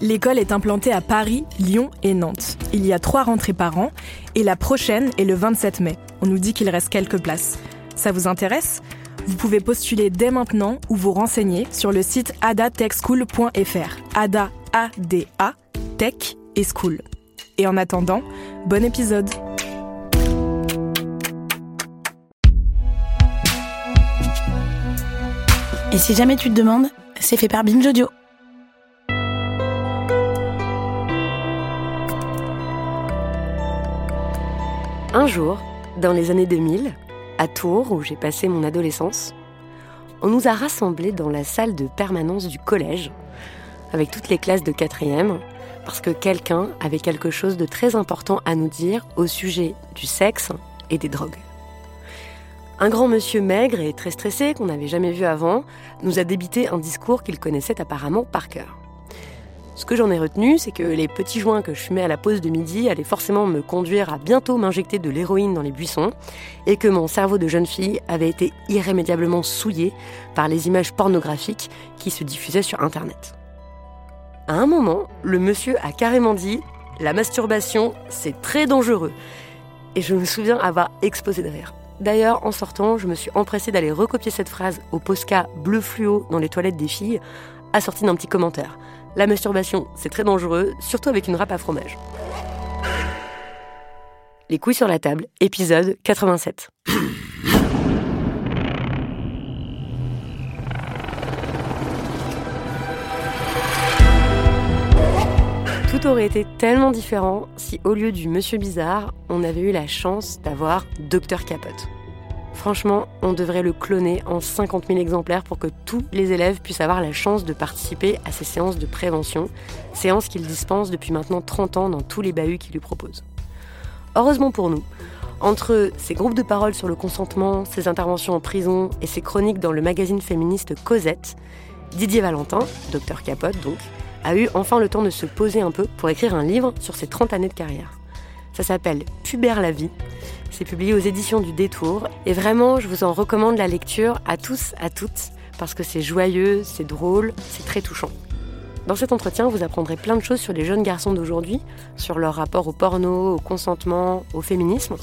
L'école est implantée à Paris, Lyon et Nantes. Il y a trois rentrées par an et la prochaine est le 27 mai. On nous dit qu'il reste quelques places. Ça vous intéresse? Vous pouvez postuler dès maintenant ou vous renseigner sur le site adatechschool.fr. Ada, A-D-A, Tech et School. Et en attendant, bon épisode Et si jamais tu te demandes, c'est fait par Binge. Un jour, dans les années 2000, à Tours, où j'ai passé mon adolescence, on nous a rassemblés dans la salle de permanence du collège, avec toutes les classes de quatrième, parce que quelqu'un avait quelque chose de très important à nous dire au sujet du sexe et des drogues. Un grand monsieur maigre et très stressé qu'on n'avait jamais vu avant nous a débité un discours qu'il connaissait apparemment par cœur. Ce que j'en ai retenu, c'est que les petits joints que je fumais à la pause de midi allaient forcément me conduire à bientôt m'injecter de l'héroïne dans les buissons, et que mon cerveau de jeune fille avait été irrémédiablement souillé par les images pornographiques qui se diffusaient sur Internet. À un moment, le monsieur a carrément dit La masturbation, c'est très dangereux. Et je me souviens avoir explosé de rire. D'ailleurs, en sortant, je me suis empressée d'aller recopier cette phrase au Posca bleu fluo dans les toilettes des filles, assortie d'un petit commentaire. La masturbation, c'est très dangereux, surtout avec une râpe à fromage. Les couilles sur la table, épisode 87. Tout aurait été tellement différent si au lieu du monsieur bizarre, on avait eu la chance d'avoir Docteur Capote. Franchement, on devrait le cloner en 50 000 exemplaires pour que tous les élèves puissent avoir la chance de participer à ces séances de prévention, séances qu'il dispense depuis maintenant 30 ans dans tous les bahuts qu'il lui propose. Heureusement pour nous, entre ses groupes de parole sur le consentement, ses interventions en prison et ses chroniques dans le magazine féministe Cosette, Didier Valentin, docteur Capote donc, a eu enfin le temps de se poser un peu pour écrire un livre sur ses 30 années de carrière. Ça s'appelle Pubère la vie. C'est publié aux éditions du Détour. Et vraiment, je vous en recommande la lecture à tous, à toutes, parce que c'est joyeux, c'est drôle, c'est très touchant. Dans cet entretien, vous apprendrez plein de choses sur les jeunes garçons d'aujourd'hui, sur leur rapport au porno, au consentement, au féminisme.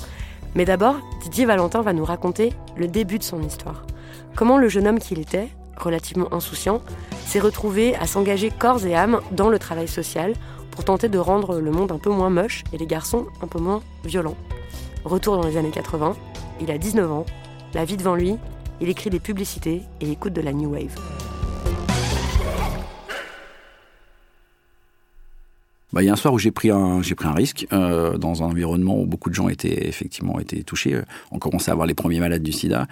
Mais d'abord, Didier Valentin va nous raconter le début de son histoire. Comment le jeune homme qu'il était, relativement insouciant, s'est retrouvé à s'engager corps et âme dans le travail social pour tenter de rendre le monde un peu moins moche et les garçons un peu moins violents. Retour dans les années 80, il a 19 ans, la vie devant lui, il écrit des publicités et écoute de la New Wave. Bah, il y a un soir où j'ai pris un, risque euh, dans un environnement où beaucoup de gens étaient effectivement touchés. On commençait à avoir les premiers malades du sida.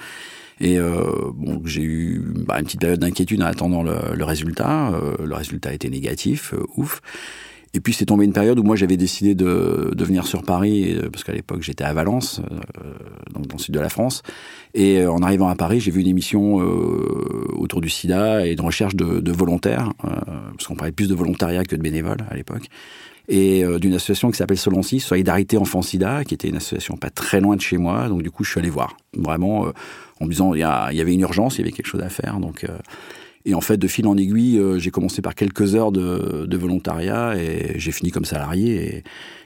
Et euh, j'ai eu bah, une petite période d'inquiétude en attendant le, résultat. Euh, le résultat était négatif, ouf. Et puis c'est tombé une période où moi j'avais décidé de, de, venir sur Paris, euh, parce qu'à l'époque j'étais à Valence, euh, donc dans le sud de la France. Et euh, en arrivant à Paris, j'ai vu une émission euh, autour du sida et de recherche de, de volontaires, euh, parce qu'on parlait plus de volontariat que de bénévoles à l'époque. Et d'une association qui s'appelle Solancy, Solidarité Enfant Sida, qui était une association pas très loin de chez moi. Donc du coup, je suis allé voir, vraiment, en me disant, il y, y avait une urgence, il y avait quelque chose à faire. Donc et en fait, de fil en aiguille, euh, j'ai commencé par quelques heures de, volontariat et j'ai fini comme salarié.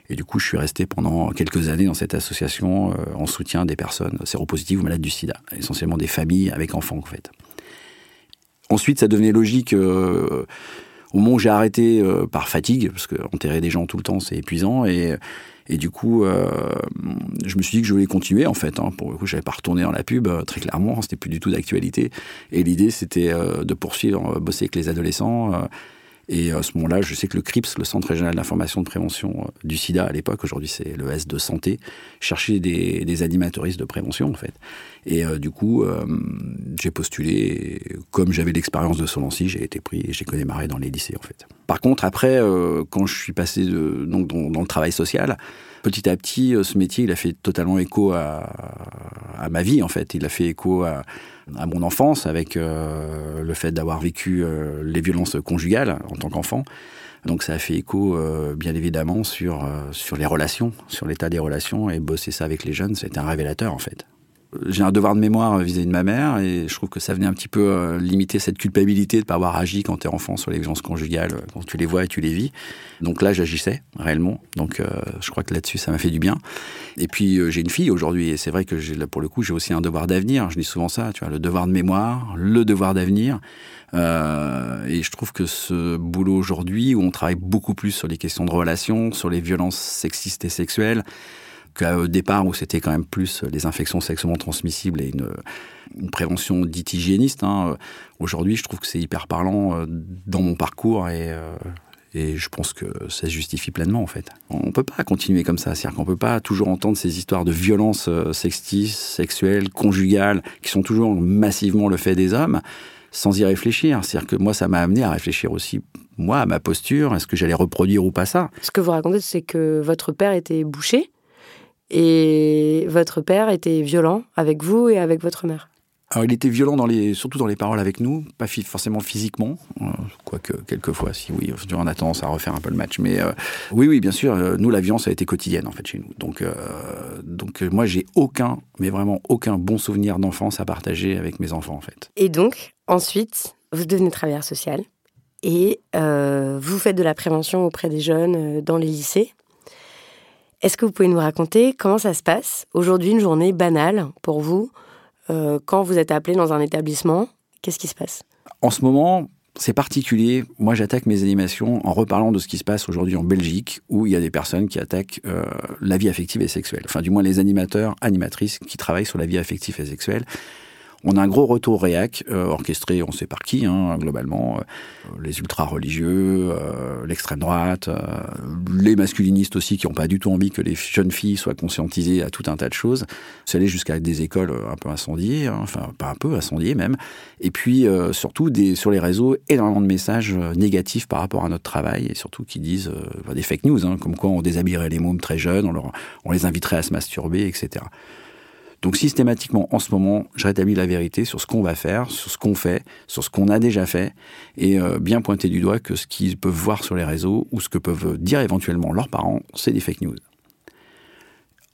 Et, du coup, je suis resté pendant quelques années dans cette association euh, en soutien des personnes séropositives ou malades du sida, essentiellement des familles avec enfants en fait. Ensuite, ça devenait logique au moment où j'ai arrêté par fatigue, parce qu'enterrer des gens tout le temps, c'est épuisant, et et du coup, euh, je me suis dit que je voulais continuer en fait. Hein. Pour le coup, j'avais pas retourné dans la pub euh, très clairement. C'était plus du tout d'actualité. Et l'idée, c'était euh, de poursuivre, bosser avec les adolescents. Et à ce moment-là, je sais que le CRIPS, le Centre régional d'information de prévention du SIDA à l'époque, aujourd'hui c'est le S de santé, cherchait des, des animatoristes de prévention en fait. Et du coup, j'ai postulé. Comme j'avais l'expérience de Solancy, j'ai été pris et j'ai démarré dans les lycées en fait. Par contre, après, quand je suis passé de, donc dans, le travail social, petit à petit, ce métier, il a fait totalement écho à, ma vie en fait. Il a fait écho à, mon enfance avec euh, le fait d'avoir vécu euh, les violences conjugales en tant qu'enfant. Donc ça a fait écho, euh, bien évidemment, sur, sur les relations, sur l'état des relations, et bosser ça avec les jeunes, c'était un révélateur en fait j'ai un devoir de mémoire vis-à-vis de ma mère et je trouve que ça venait un petit peu euh, limiter cette culpabilité de ne pas avoir agi quand tu es enfant sur les violences conjugales, euh, quand tu les vois et tu les vis. Donc là, j'agissais réellement. Donc euh, je crois que là-dessus, ça m'a fait du bien. Et puis j'ai une fille aujourd'hui et c'est vrai que pour le coup, j'ai aussi un devoir d'avenir. Je dis souvent ça, tu vois, le devoir de mémoire, le devoir d'avenir. Et je trouve que ce boulot aujourd'hui, où on travaille beaucoup plus sur les questions de relations, sur les violences sexistes et sexuelles, qu'au départ où c'était quand même plus les infections sexuellement transmissibles et une, une prévention dite hygiéniste. Hein. Aujourd'hui, je trouve que c'est hyper parlant euh, dans mon parcours et, euh, je pense que ça se justifie pleinement en fait. On ne peut pas continuer comme ça, c'est-à-dire qu'on ne peut pas toujours entendre ces histoires de violences euh, sexistes, sexuelles, conjugales, qui sont toujours massivement le fait des hommes, sans y réfléchir. C'est-à-dire que moi, ça m'a amené à réfléchir aussi, moi, à ma posture, est-ce que j'allais reproduire ou pas ça? Ce que vous racontez, c'est que votre père était boucher et votre père était violent avec vous et avec votre mère alors, il était violent dans les, surtout dans les paroles avec nous, pas forcément physiquement, euh, quoique quelquefois, si oui, on a tendance à refaire un peu le match. Mais euh, oui, oui, bien sûr, euh, nous, la violence a été quotidienne en fait chez nous. Donc, donc moi, j'ai aucun, mais vraiment aucun bon souvenir d'enfance à partager avec mes enfants en fait. Et donc, ensuite, vous devenez travailleur social et vous faites de la prévention auprès des jeunes dans les lycées. Est-ce que vous pouvez nous raconter comment ça se passe aujourd'hui, une journée banale pour vous, euh, quand vous êtes appelé dans un établissement? Qu'est-ce qui se passe? En ce moment, c'est particulier. Moi, j'attaque mes animations en reparlant de ce qui se passe aujourd'hui en Belgique, où il y a des personnes qui attaquent euh, la vie affective et sexuelle. Enfin, du moins, les animateurs, animatrices qui travaillent sur la vie affective et sexuelle. On a un gros retour réac, euh, orchestré, on sait par qui, hein, globalement, euh, les ultra-religieux, euh, l'extrême droite, les masculinistes aussi qui n'ont pas du tout envie que les jeunes filles soient conscientisées à tout un tas de choses. C'est allé jusqu'à des écoles un peu incendiées, hein, enfin pas un peu incendiées même. Et puis surtout des, sur les réseaux, énormément de messages négatifs par rapport à notre travail et surtout qui disent des fake news, hein, comme quoi on déshabillerait les mômes très jeunes, on, leur, on les inviterait à se masturber, etc. Donc systématiquement, en ce moment, je rétablis la vérité sur ce qu'on va faire, sur ce qu'on fait, sur ce qu'on a déjà fait, et euh, bien pointer du doigt que ce qu'ils peuvent voir sur les réseaux ou ce que peuvent dire éventuellement leurs parents, c'est des fake news.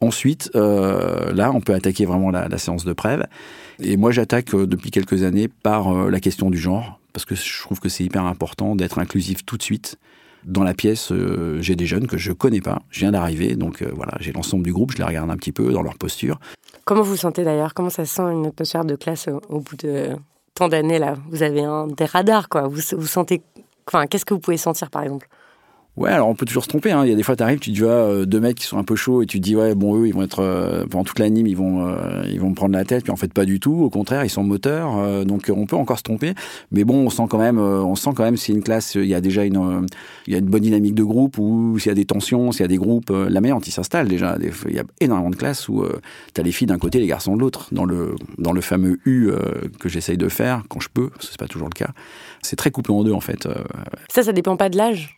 Ensuite, euh, là, on peut attaquer vraiment la, séance de preuve. Et moi, j'attaque euh, depuis quelques années par la question du genre, parce que je trouve que c'est hyper important d'être inclusif tout de suite. Dans la pièce, j'ai des jeunes que je connais pas, je viens d'arriver, donc voilà, j'ai l'ensemble du groupe, je les regarde un petit peu dans leur posture. Comment vous sentez d'ailleurs? Comment ça sent une atmosphère de classe au, bout de tant d'années là? Vous avez un, des radars quoi. Vous, vous sentez. Enfin, qu'est-ce que vous pouvez sentir par exemple? Ouais, alors on peut toujours se tromper. Hein. Il y a des fois, tu arrives, tu vois euh, deux mecs qui sont un peu chauds et tu te dis ouais, bon eux, ils vont être euh, pendant toute l'anime, ils vont euh, ils vont me prendre la tête. Puis en fait, pas du tout. Au contraire, ils sont moteurs. donc on peut encore se tromper. Mais bon, on sent quand même, on sent quand même si une classe, il y a déjà une il y a une bonne dynamique de groupe ou s'il y a des tensions, s'il y a des groupes, la meilleure qui s'installe déjà. Il y a énormément de classes où tu as les filles d'un côté, les garçons de l'autre. Dans le dans le fameux U que j'essaye de faire quand je peux, parce que c'est pas toujours le cas. C'est très coupé en deux en fait. Ça, ça dépend pas de l'âge.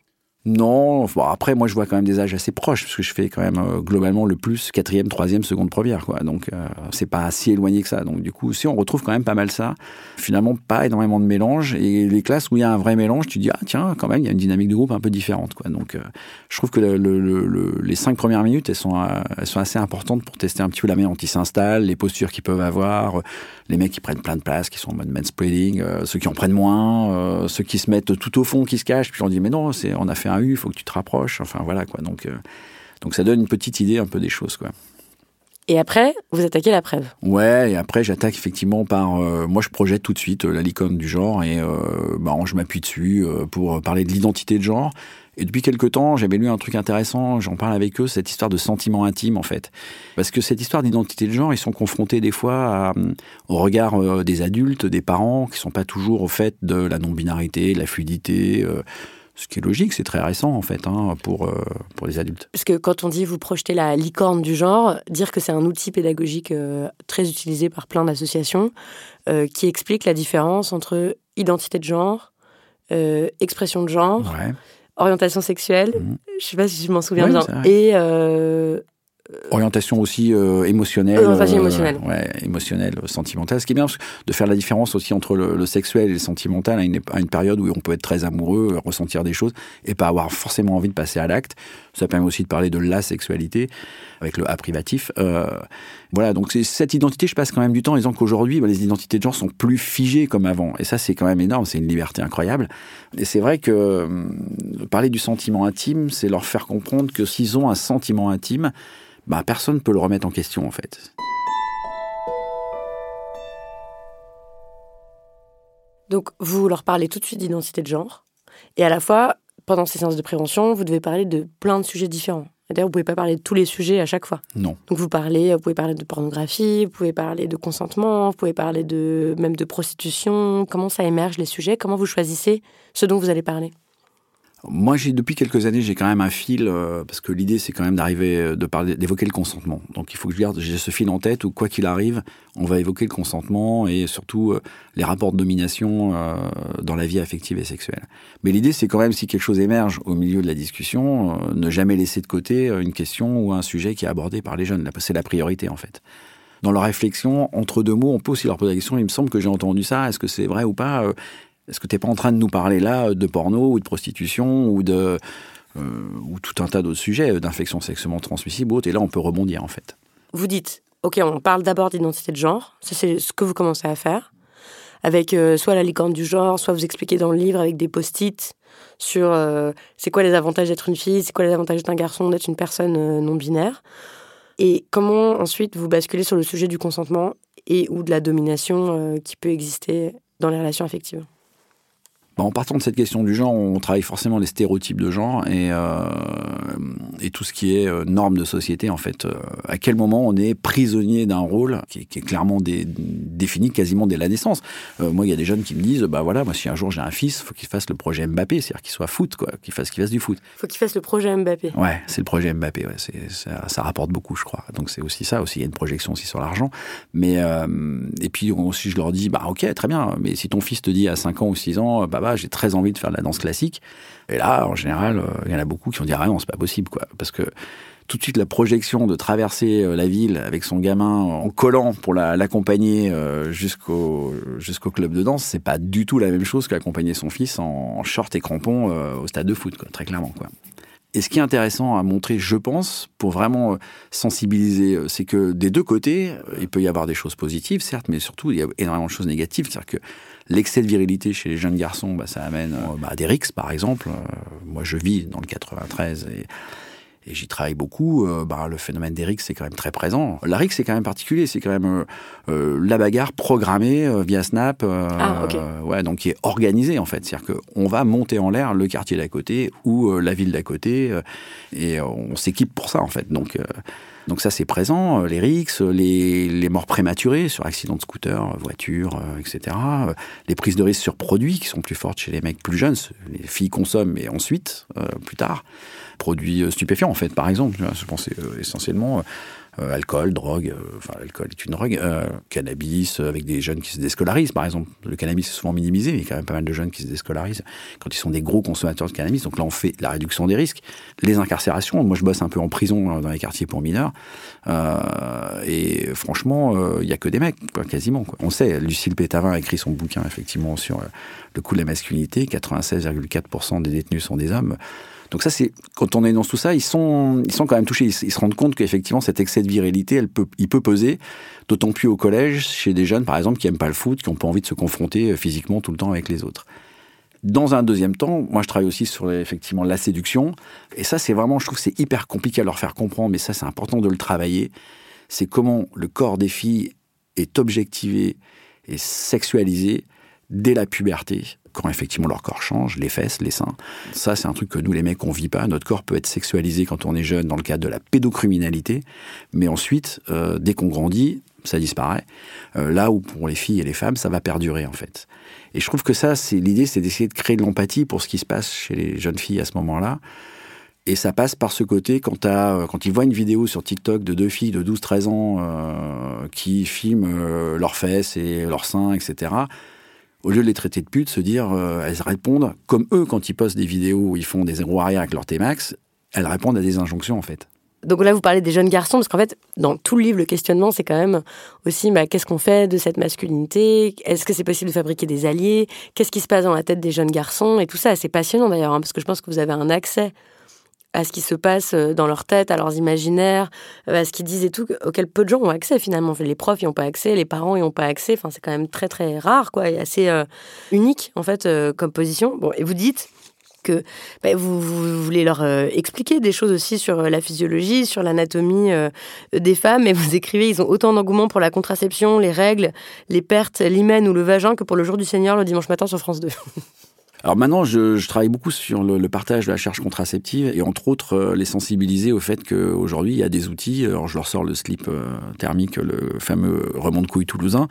Non, après moi je vois quand même des âges assez proches parce que je fais quand même euh, globalement le plus quatrième, troisième, seconde, première quoi. Donc euh, c'est pas si éloigné que ça. Donc du coup, si on retrouve quand même pas mal ça, finalement pas énormément de mélange et les classes où il y a un vrai mélange, tu dis ah tiens quand même il y a une dynamique de groupe un peu différente quoi. Donc euh, je trouve que les cinq premières minutes elles sont assez importantes pour tester un petit peu la manière dont ils s'installent, les postures qu'ils peuvent avoir, les mecs qui prennent plein de place, qui sont en mode manspreading, ceux qui en prennent moins, ceux qui se mettent tout au fond, qui se cachent, puis on dit mais non on a fait un il faut que tu te rapproches. Enfin voilà quoi. Donc, euh, donc ça donne une petite idée un peu des choses quoi. Et après, vous attaquez la preuve. Ouais, et après j'attaque effectivement par, euh, moi je projette tout de suite euh, la licorne du genre et euh, bah, je m'appuie dessus euh, pour parler de l'identité de genre. Et depuis quelques temps, j'avais lu un truc intéressant, j'en parle avec eux, cette histoire de sentiment intime en fait. Parce que cette histoire d'identité de genre, ils sont confrontés des fois à, au regard des adultes, des parents, qui sont pas toujours au fait de la non-binarité, de la fluidité. Ce qui est logique, c'est très récent en fait hein, pour, euh, pour les adultes. Parce que quand on dit vous projetez la licorne du genre, dire que c'est un outil pédagogique euh, très utilisé par plein d'associations euh, qui explique la différence entre identité de genre, expression de genre, Ouais. orientation sexuelle, Mhm. je sais pas si je m'en souviens bien, et Orientation aussi euh, émotionnelle. Orientation émotionnelle. ouais, émotionnelle, sentimentale. Ce qui est bien, de faire la différence aussi entre le, le sexuel et le sentimental à une, à une période où on peut être très amoureux, euh, ressentir des choses et pas avoir forcément envie de passer à l'acte. Ça permet aussi de parler de la sexualité avec le A privatif. Euh, voilà, donc cette identité, je passe quand même du temps en disant qu'aujourd'hui, bah, les identités de genre sont plus figées comme avant. Et ça, c'est quand même énorme, c'est une liberté incroyable. Et c'est vrai que hum, parler du sentiment intime, c'est leur faire comprendre que s'ils ont un sentiment intime, bah, personne ne peut le remettre en question en fait. donc vous leur parlez tout de suite d'identité de genre, et à la fois, pendant ces séances de prévention, vous devez parler de plein de sujets différents. C'est-à-dire, vous pouvez pas parler de tous les sujets à chaque fois. Non. Donc vous parlez, vous pouvez parler de pornographie, vous pouvez parler de consentement, vous pouvez parler de même de prostitution. Comment ça émerge les sujets Comment vous choisissez ce dont vous allez parler Moi, j'ai depuis quelques années, j'ai quand même un fil euh, parce que l'idée, c'est quand même d'arriver, euh, de parler, d'évoquer le consentement. Donc, il faut que je garde, j'ai ce fil en tête où quoi qu'il arrive, on va évoquer le consentement et surtout euh, les rapports de domination euh, dans la vie affective et sexuelle. Mais l'idée, c'est quand même si quelque chose émerge au milieu de la discussion, euh, ne jamais laisser de côté euh, une question ou un sujet qui est abordé par les jeunes. C'est la priorité en fait. Dans leur réflexion, entre deux mots, on peut aussi leur poser la question. Il me semble que j'ai entendu ça. Est-ce que c'est vrai ou pas Est-ce que t'es pas en train de nous parler là de porno ou de prostitution ou de euh, ou tout un tas d'autres sujets euh, d'infections sexuellement transmissibles ou autres Et là, on peut rebondir en fait. Vous dites, ok, on parle d'abord d'identité de genre. Ça, c'est ce que vous commencez à faire. Avec euh, soit la licorne du genre, soit vous expliquez dans le livre avec des post-it sur euh, c'est quoi les avantages d'être une fille, c'est quoi les avantages d'un garçon, d'être une personne euh, non binaire. Et comment ensuite vous basculez sur le sujet du consentement et ou de la domination euh, qui peut exister dans les relations affectives. Bah, en partant de cette question du genre, on travaille forcément les stéréotypes de genre et, euh, et tout ce qui est euh, normes de société en fait. Euh, à quel moment on est prisonnier d'un rôle qui, est- qui est clairement dé- défini quasiment dès la naissance? Euh, moi, il y a des jeunes qui me disent, bah voilà, moi si un jour j'ai un fils, faut qu'il fasse le projet Mbappé, c'est-à-dire qu'il soit foot, quoi, qu'il fasse, qu'il fasse du foot. Faut qu'il fasse le projet Mbappé. Ouais, c'est le projet Mbappé. Ouais, c'est, ça, ça rapporte beaucoup, je crois. Donc c'est aussi ça. Aussi, il y a une projection aussi sur l'argent. Mais et puis aussi, je leur dis, bah ok, très bien. Mais si ton fils te dit à 5 ans ou 6 ans, bah, bah j'ai très envie de faire de la danse classique. Et là, en général, euh, il y en a beaucoup qui vont dire, ah non, c'est pas possible, quoi, parce que tout de suite la projection de traverser euh, la ville avec son gamin en collant pour la- l'accompagner euh, jusqu'au jusqu'au club de danse, c'est pas du tout la même chose qu'accompagner son fils en, short et crampons au stade de foot, très clairement, quoi. Et ce qui est intéressant à montrer, je pense, pour vraiment sensibiliser, c'est que des deux côtés, il peut y avoir des choses positives, certes, mais surtout, il y a énormément de choses négatives. C'est-à-dire que l'excès de virilité chez les jeunes garçons, bah, ça amène euh, bah, à des rixes, par exemple. Euh, moi, je vis dans le 93 et, et j'y travaille beaucoup. Euh, bah, le phénomène des rixes, c'est quand même très présent. La rixe, c'est quand même particulier. C'est quand même euh, la bagarre programmée euh, via Snap. Ah, ok. euh, ouais, donc qui est organisée, en fait. C'est-à-dire qu'on va monter en l'air le quartier d'à côté ou la ville d'à côté et on s'équipe pour ça, en fait. Donc, euh, donc ça, c'est présent. Euh, Les rixes, les, les morts prématurées sur accident de scooter, euh, voiture, euh, etc. Euh, Les prises de risques sur produits qui sont plus fortes chez les mecs plus jeunes. Les filles consomment, mais ensuite, euh, plus tard. Produits euh, stupéfiants, en fait, par exemple. Je pensais euh, essentiellement... euh, alcool, drogue, euh, enfin l'alcool est une drogue, euh, cannabis, euh, avec des jeunes qui se déscolarisent par exemple. Le cannabis est souvent minimisé, mais il y a quand même pas mal de jeunes qui se déscolarisent quand ils sont des gros consommateurs de cannabis. Donc là, on fait la réduction des risques. Les incarcérations, moi je bosse un peu en prison euh, dans les quartiers pour mineurs, et franchement, il y a que des mecs, quoi, quasiment. Quoi. On sait, Lucille Pétavin a écrit son bouquin effectivement sur le coût de la masculinité, 96,4% des détenus sont des hommes. Donc ça, c'est quand on dans tout ça, ils sont, ils sont quand même touchés. Ils, se rendent compte qu'effectivement, cet excès de virilité, peut, il peut peser, d'autant plus au collège, chez des jeunes, par exemple, qui aiment pas le foot, qui n'ont pas envie de se confronter euh, physiquement tout le temps avec les autres. Dans un deuxième temps, moi, je travaille aussi sur effectivement la séduction, et ça, c'est vraiment, je trouve, que c'est hyper compliqué à leur faire comprendre, mais ça, c'est important de le travailler. c'est comment le corps des filles est objectivé et sexualisé dès la puberté, quand effectivement leur corps change, les fesses, les seins. Ça, c'est un truc que nous, les mecs, on vit pas. Notre corps peut être sexualisé quand on est jeune dans le cadre de la pédocriminalité, mais ensuite, euh, dès qu'on grandit, ça disparaît. Euh, là où pour les filles et les femmes, ça va perdurer en fait. Et je trouve que ça, c'est l'idée, c'est d'essayer de créer de l'empathie pour ce qui se passe chez les jeunes filles à ce moment-là. Et ça passe par ce côté, quand, as, quand ils voient une vidéo sur TikTok de deux filles de 12-13 ans euh, qui filment leurs fesses et leurs seins, etc., au lieu de les traiter de putes, se dire, euh, elles répondent, comme eux, quand ils postent des vidéos où ils font des zéros arrière avec leur T-Max, elles répondent à des injonctions, en fait. Donc là, vous parlez des jeunes garçons, parce qu'en fait, dans tout le livre, le questionnement, c'est quand même aussi bah, qu'est-ce qu'on fait de cette masculinité? Est-ce que c'est possible de fabriquer des alliés? Qu'est-ce qui se passe dans la tête des jeunes garçons? Et tout ça, c'est passionnant d'ailleurs, hein, parce que je pense que vous avez un accès à ce qui se passe euh, dans leur tête, à leurs imaginaires, euh, à ce qu'ils disent et tout, auquel peu de gens ont accès finalement. Les profs n'y ont pas accès, les parents n'y ont pas accès. Enfin, c'est quand même très très rare, quoi, et assez euh, unique en fait comme position. Bon, et vous dites que bah, vous, voulez leur expliquer des choses aussi sur la physiologie, sur l'anatomie des femmes, et vous écrivez, ils ont autant d'engouement pour la contraception, les règles, les pertes, l'hymen ou le vagin que pour le jour du Seigneur le dimanche matin sur France 2. Alors maintenant, je, travaille beaucoup sur le, partage de la charge contraceptive et entre autres euh, les sensibiliser au fait qu'aujourd'hui il y a des outils. Alors je leur sors le slip euh, thermique, le fameux remont de couille toulousain,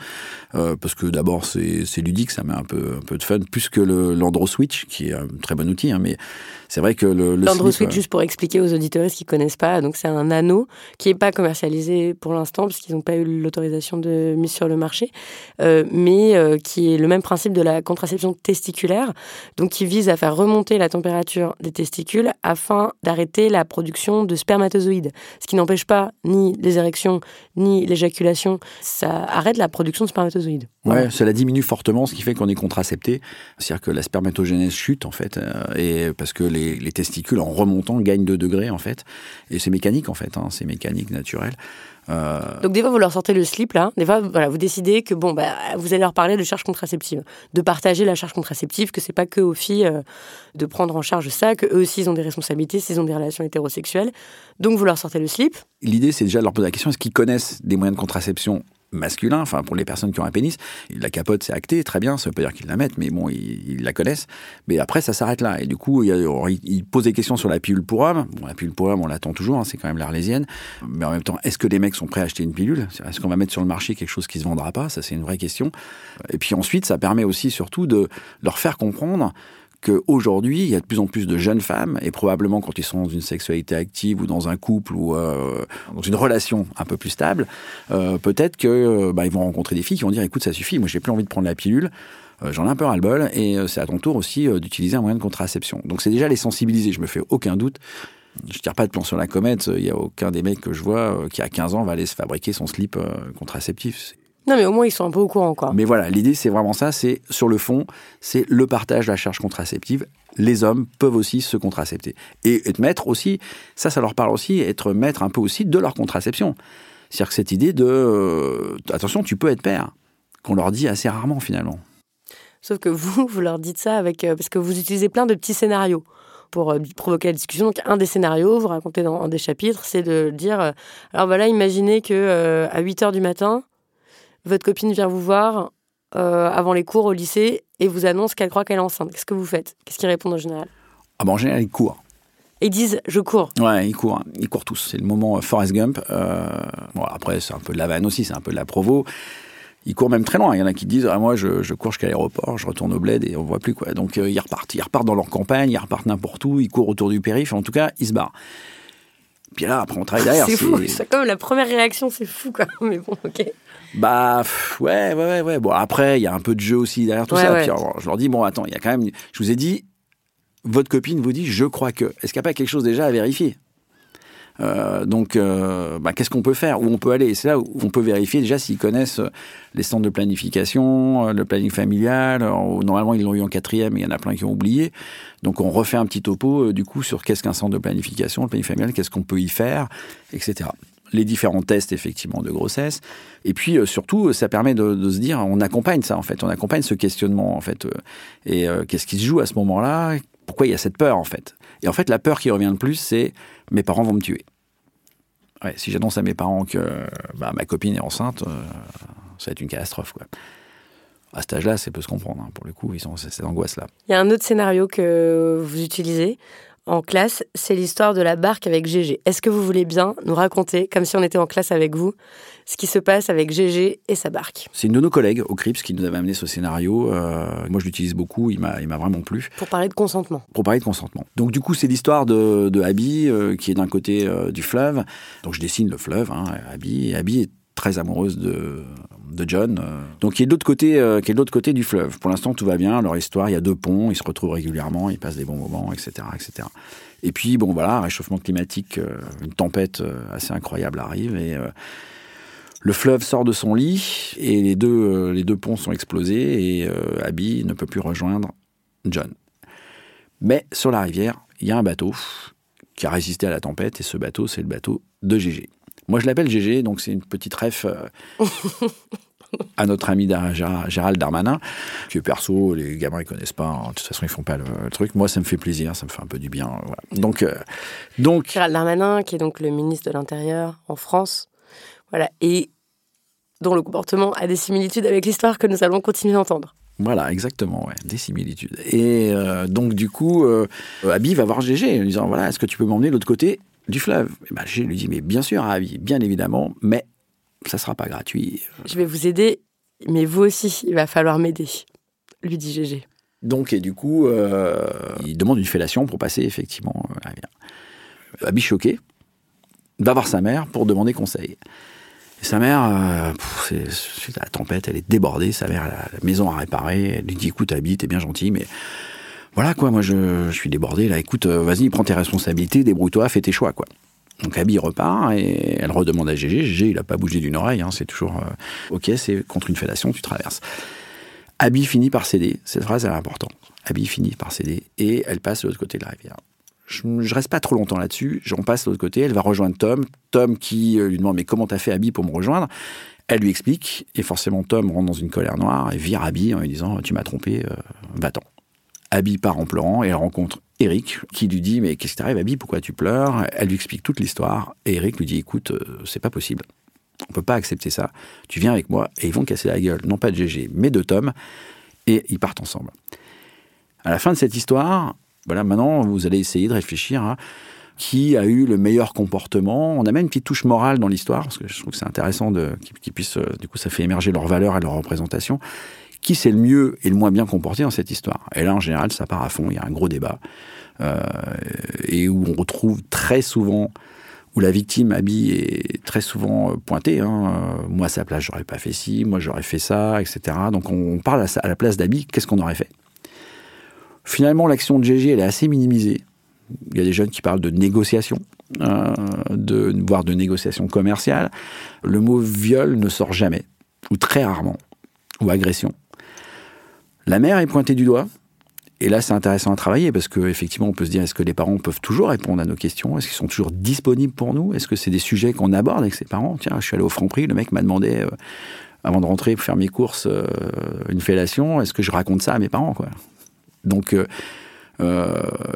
euh, parce que d'abord c'est ludique, ça met un peu un peu de fun, plus que l'Andro Switch qui est un très bon outil. Hein, mais c'est vrai que le, le Switch, juste pour expliquer aux auditeurs qui connaissent pas, donc c'est un anneau qui est pas commercialisé pour l'instant parce qu'ils n'ont pas eu l'autorisation de mise sur le marché, mais qui est le même principe de la contraception testiculaire donc qui vise à faire remonter la température des testicules afin d'arrêter la production de spermatozoïdes. Ce qui n'empêche pas ni les érections ni l'éjaculation, ça arrête la production de spermatozoïdes. Ouais, cela diminue fortement, ce qui fait qu'on est contracepté. C'est-à-dire que la spermatogénèse chute en fait, euh, et parce que les, testicules en remontant gagnent 2 degrés en fait, et c'est mécanique en fait, hein, c'est mécanique naturel. Euh, Donc des fois vous leur sortez le slip là, des fois voilà vous décidez que bon bah vous allez leur parler de charge contraceptive, de partager la charge contraceptive, que c'est pas que aux filles euh, de prendre en charge ça, que eux aussi ils ont des responsabilités s'ils ont des relations hétérosexuelles. Donc vous leur sortez le slip. L'idée c'est déjà de leur poser la question est-ce qu'ils connaissent des moyens de contraception masculin, enfin pour les personnes qui ont un pénis, la capote c'est acté, très bien, ça veut pas dire qu'ils la mettent, mais bon, ils, la connaissent. Mais après, ça s'arrête là. Et du coup, il, pose des questions sur la pilule pour homme. Bon, la pilule pour homme, on l'attend toujours, hein, c'est quand même l'arlésienne. Mais en même temps, est-ce que les mecs sont prêts à acheter une pilule? Est-ce qu'on va mettre sur le marché quelque chose qui se vendra pas? Ça, c'est une vraie question. Et puis ensuite, ça permet aussi surtout de leur faire comprendre qu'aujourd'hui, il y a de plus en plus de jeunes femmes, et probablement quand ils sont dans une sexualité active ou dans un couple ou euh, dans une relation un peu plus stable, euh, peut-être que euh, bah, ils vont rencontrer des filles qui vont dire écoute, ça suffit, moi j'ai plus envie de prendre la pilule. J'en ai un peu ras-le-bol et c'est à ton tour aussi d'utiliser un moyen de contraception. Donc c'est déjà les sensibiliser, je me fais aucun doute. Je tire pas de plan sur la comète, il n'y a aucun des mecs que je vois qui a 15 ans va aller se fabriquer son slip contraceptif. Non, mais au moins, ils sont un peu au courant, quoi. Mais voilà, l'idée, c'est vraiment ça. C'est, sur le fond, c'est le partage de la charge contraceptive. Les hommes peuvent aussi se contracepter. Et être maître aussi, ça, ça leur parle aussi, être maître un peu aussi de leur contraception. C'est-à-dire que cette idée de, euh, attention, tu peux être père, qu'on leur dit assez rarement, finalement. Sauf que vous, vous leur dites ça avec, euh, parce que vous utilisez plein de petits scénarios pour euh, provoquer la discussion. Donc, un des scénarios, vous racontez dans un des chapitres, c'est de dire, alors voilà, imaginez que à 8 heures du matin, votre copine vient vous voir euh, avant les cours au lycée et vous annonce qu'elle croit qu'elle est enceinte. Qu'est-ce que vous faites? Qu'est-ce qu'ils répondent en général? Ah ben, En général, ils courent. ils disent je cours. Ouais, ils courent, ils courent tous. C'est le moment euh, Forrest Gump. Euh, bon, après, c'est un peu de la vanne aussi, c'est un peu de la provo. Ils courent même très loin. Il y en a qui disent ah, moi, je, cours jusqu'à l'aéroport, je retourne au bled et on voit plus quoi. Donc ils repartent, ils repartent dans leur campagne, ils repartent n'importe où, ils courent autour du périph'. En tout cas, ils se barrent. Puis là, après, on travaille derrière. c'est fou. C'est comme la première réaction, c'est fou quoi. Mais bon, ok. Bah ouais, ouais, ouais, ouais. Bon, après, il y a un peu de jeu aussi derrière tout ça. Puis, je leur dis, bon, attends, il y a quand même. Je vous ai dit, votre copine vous dit, je crois que. Est-ce qu'il n'y a pas quelque chose déjà à vérifier? Euh, donc, euh, bah, qu'est-ce qu'on peut faire? Où on peut aller? C'est là où on peut vérifier déjà s'ils connaissent euh, les centres de planification, le planning familial. normalement, ils l'ont eu en quatrième, mais il y en a plein qui ont oublié. Donc, on refait un petit topo du coup sur qu'est-ce qu'un centre de planification, le planning familial, qu'est-ce qu'on peut y faire, etc les différents tests effectivement de grossesse. Et puis euh, surtout, ça permet de, se dire, on accompagne ça en fait, on accompagne ce questionnement en fait. Euh, et euh, qu'est-ce qui se joue à ce moment-là? Pourquoi il y a cette peur en fait? Et en fait, la peur qui revient le plus, c'est mes parents vont me tuer. Si j'annonce à mes parents que bah, ma copine est enceinte, euh, ça va être une catastrophe. Quoi. À cet âge-là, c'est peut se comprendre. hein. Pour le coup, ils ont cette angoisse-là. Il y a un autre scénario que vous utilisez en classe, c'est l'histoire de la barque avec GG. Est-ce que vous voulez bien nous raconter, comme si on était en classe avec vous, ce qui se passe avec GG et sa barque? C'est une de nos collègues au CRIPS qui nous avait amené ce scénario. Euh, moi, je l'utilise beaucoup, il m'a il m'a vraiment plu. Pour parler de consentement. Pour parler de consentement. Donc, du coup, c'est l'histoire de, de Abby, euh, qui est d'un côté euh, du fleuve. Donc, je dessine le fleuve, hein, Abby. Et Abby est très amoureuse de, John, donc qui est de l'autre côté, euh, qui est l'autre côté du fleuve. Pour l'instant, tout va bien. Leur histoire, il y a deux ponts, ils se retrouvent régulièrement, ils passent des bons moments, etc., etc. Et puis, bon, voilà, réchauffement climatique, euh, une tempête euh, assez incroyable arrive et le fleuve sort de son lit et les deux, les deux ponts sont explosés et Abby ne peut plus rejoindre John. Mais sur la rivière, il y a un bateau qui a résisté à la tempête et ce bateau, c'est le bateau de GG. Moi, je l'appelle GG, donc c'est une petite ref euh, à notre ami Gérald Darmanin, qui est perso, les gamins ils connaissent pas, hein. de toute façon ils font pas le, le truc. Moi, ça me fait plaisir, ça me fait un peu du bien. voilà. Donc, euh, donc Gérald Darmanin, qui est donc le ministre de l'Intérieur en France, voilà, et dont le comportement a des similitudes avec l'histoire que nous allons continuer d'entendre. Voilà, exactement, ouais, des similitudes. Et euh, donc, du coup, euh, Abby va voir GG en lui disant Voilà, est-ce que tu peux m'emmener de l'autre côté du fleuve Et ben, lui dit Mais bien sûr, bien évidemment, mais ça sera pas gratuit. Je vais vous aider, mais vous aussi, il va falloir m'aider, lui dit GG. Donc, et du coup, euh, il demande une fellation pour passer effectivement euh, la rivière. Abby, choqué, va voir sa mère pour demander conseil. Et sa mère, euh, c'est- suite à la tempête, elle est débordée. Sa mère, elle a la maison à réparer. Elle lui dit Écoute, Abby, t'es bien gentil, mais voilà quoi, moi je, suis débordé. Là, écoute, euh, vas-y, prends tes responsabilités, débrouille-toi, fais tes choix quoi. Donc Abby repart et elle redemande à GG. GG, il a pas bougé d'une oreille, hein, c'est toujours euh, Ok, c'est contre une fellation, tu traverses. Abby finit par céder. Cette phrase, est importante. Abby finit par céder et elle passe de l'autre côté de la rivière. Je, je reste pas trop longtemps là-dessus. J'en passe de l'autre côté. Elle va rejoindre Tom. Tom qui euh, lui demande mais comment t'as fait Abby pour me rejoindre? Elle lui explique et forcément Tom rentre dans une colère noire et vire Abby en lui disant tu m'as trompé, va-t'en. Abby part en pleurant et elle rencontre Eric qui lui dit mais qu'est-ce qui t'arrive Abby? Pourquoi tu pleures? Elle lui explique toute l'histoire et Eric lui dit écoute euh, c'est pas possible. On peut pas accepter ça. Tu viens avec moi et ils vont casser la gueule, non pas de GG, mais de Tom, et ils partent ensemble. À la fin de cette histoire, voilà, maintenant vous allez essayer de réfléchir à qui a eu le meilleur comportement. On a même une petite touche morale dans l'histoire, parce que je trouve que c'est intéressant de, qu'ils puissent, euh, du coup, ça fait émerger leurs valeurs et leurs représentations. Qui c'est le mieux et le moins bien comporté dans cette histoire Et là, en général, ça part à fond. Il y a un gros débat euh, et où on retrouve très souvent où la victime Abby est très souvent euh, pointée. Hein. Euh, Moi, à sa place, j'aurais pas fait ci, moi, j'aurais fait ça, etc. Donc, on parle à, la place d'Abby, qu'est-ce qu'on aurait fait? Finalement, l'action de GG, elle est assez minimisée. Il y a des jeunes qui parlent de négociation, de, voire de négociation commerciale. Le mot viol ne sort jamais, ou très rarement, ou agression. La mère est pointée du doigt, et là, c'est intéressant à travailler parce qu'effectivement, on peut se dire est-ce que les parents peuvent toujours répondre à nos questions? Est-ce qu'ils sont toujours disponibles pour nous? Est-ce que c'est des sujets qu'on aborde avec ses parents? Tiens, je suis allé au Franprix, le mec m'a demandé, euh, avant de rentrer pour faire mes courses, euh, une fellation. Est-ce que je raconte ça à mes parents quoi? Donc, euh,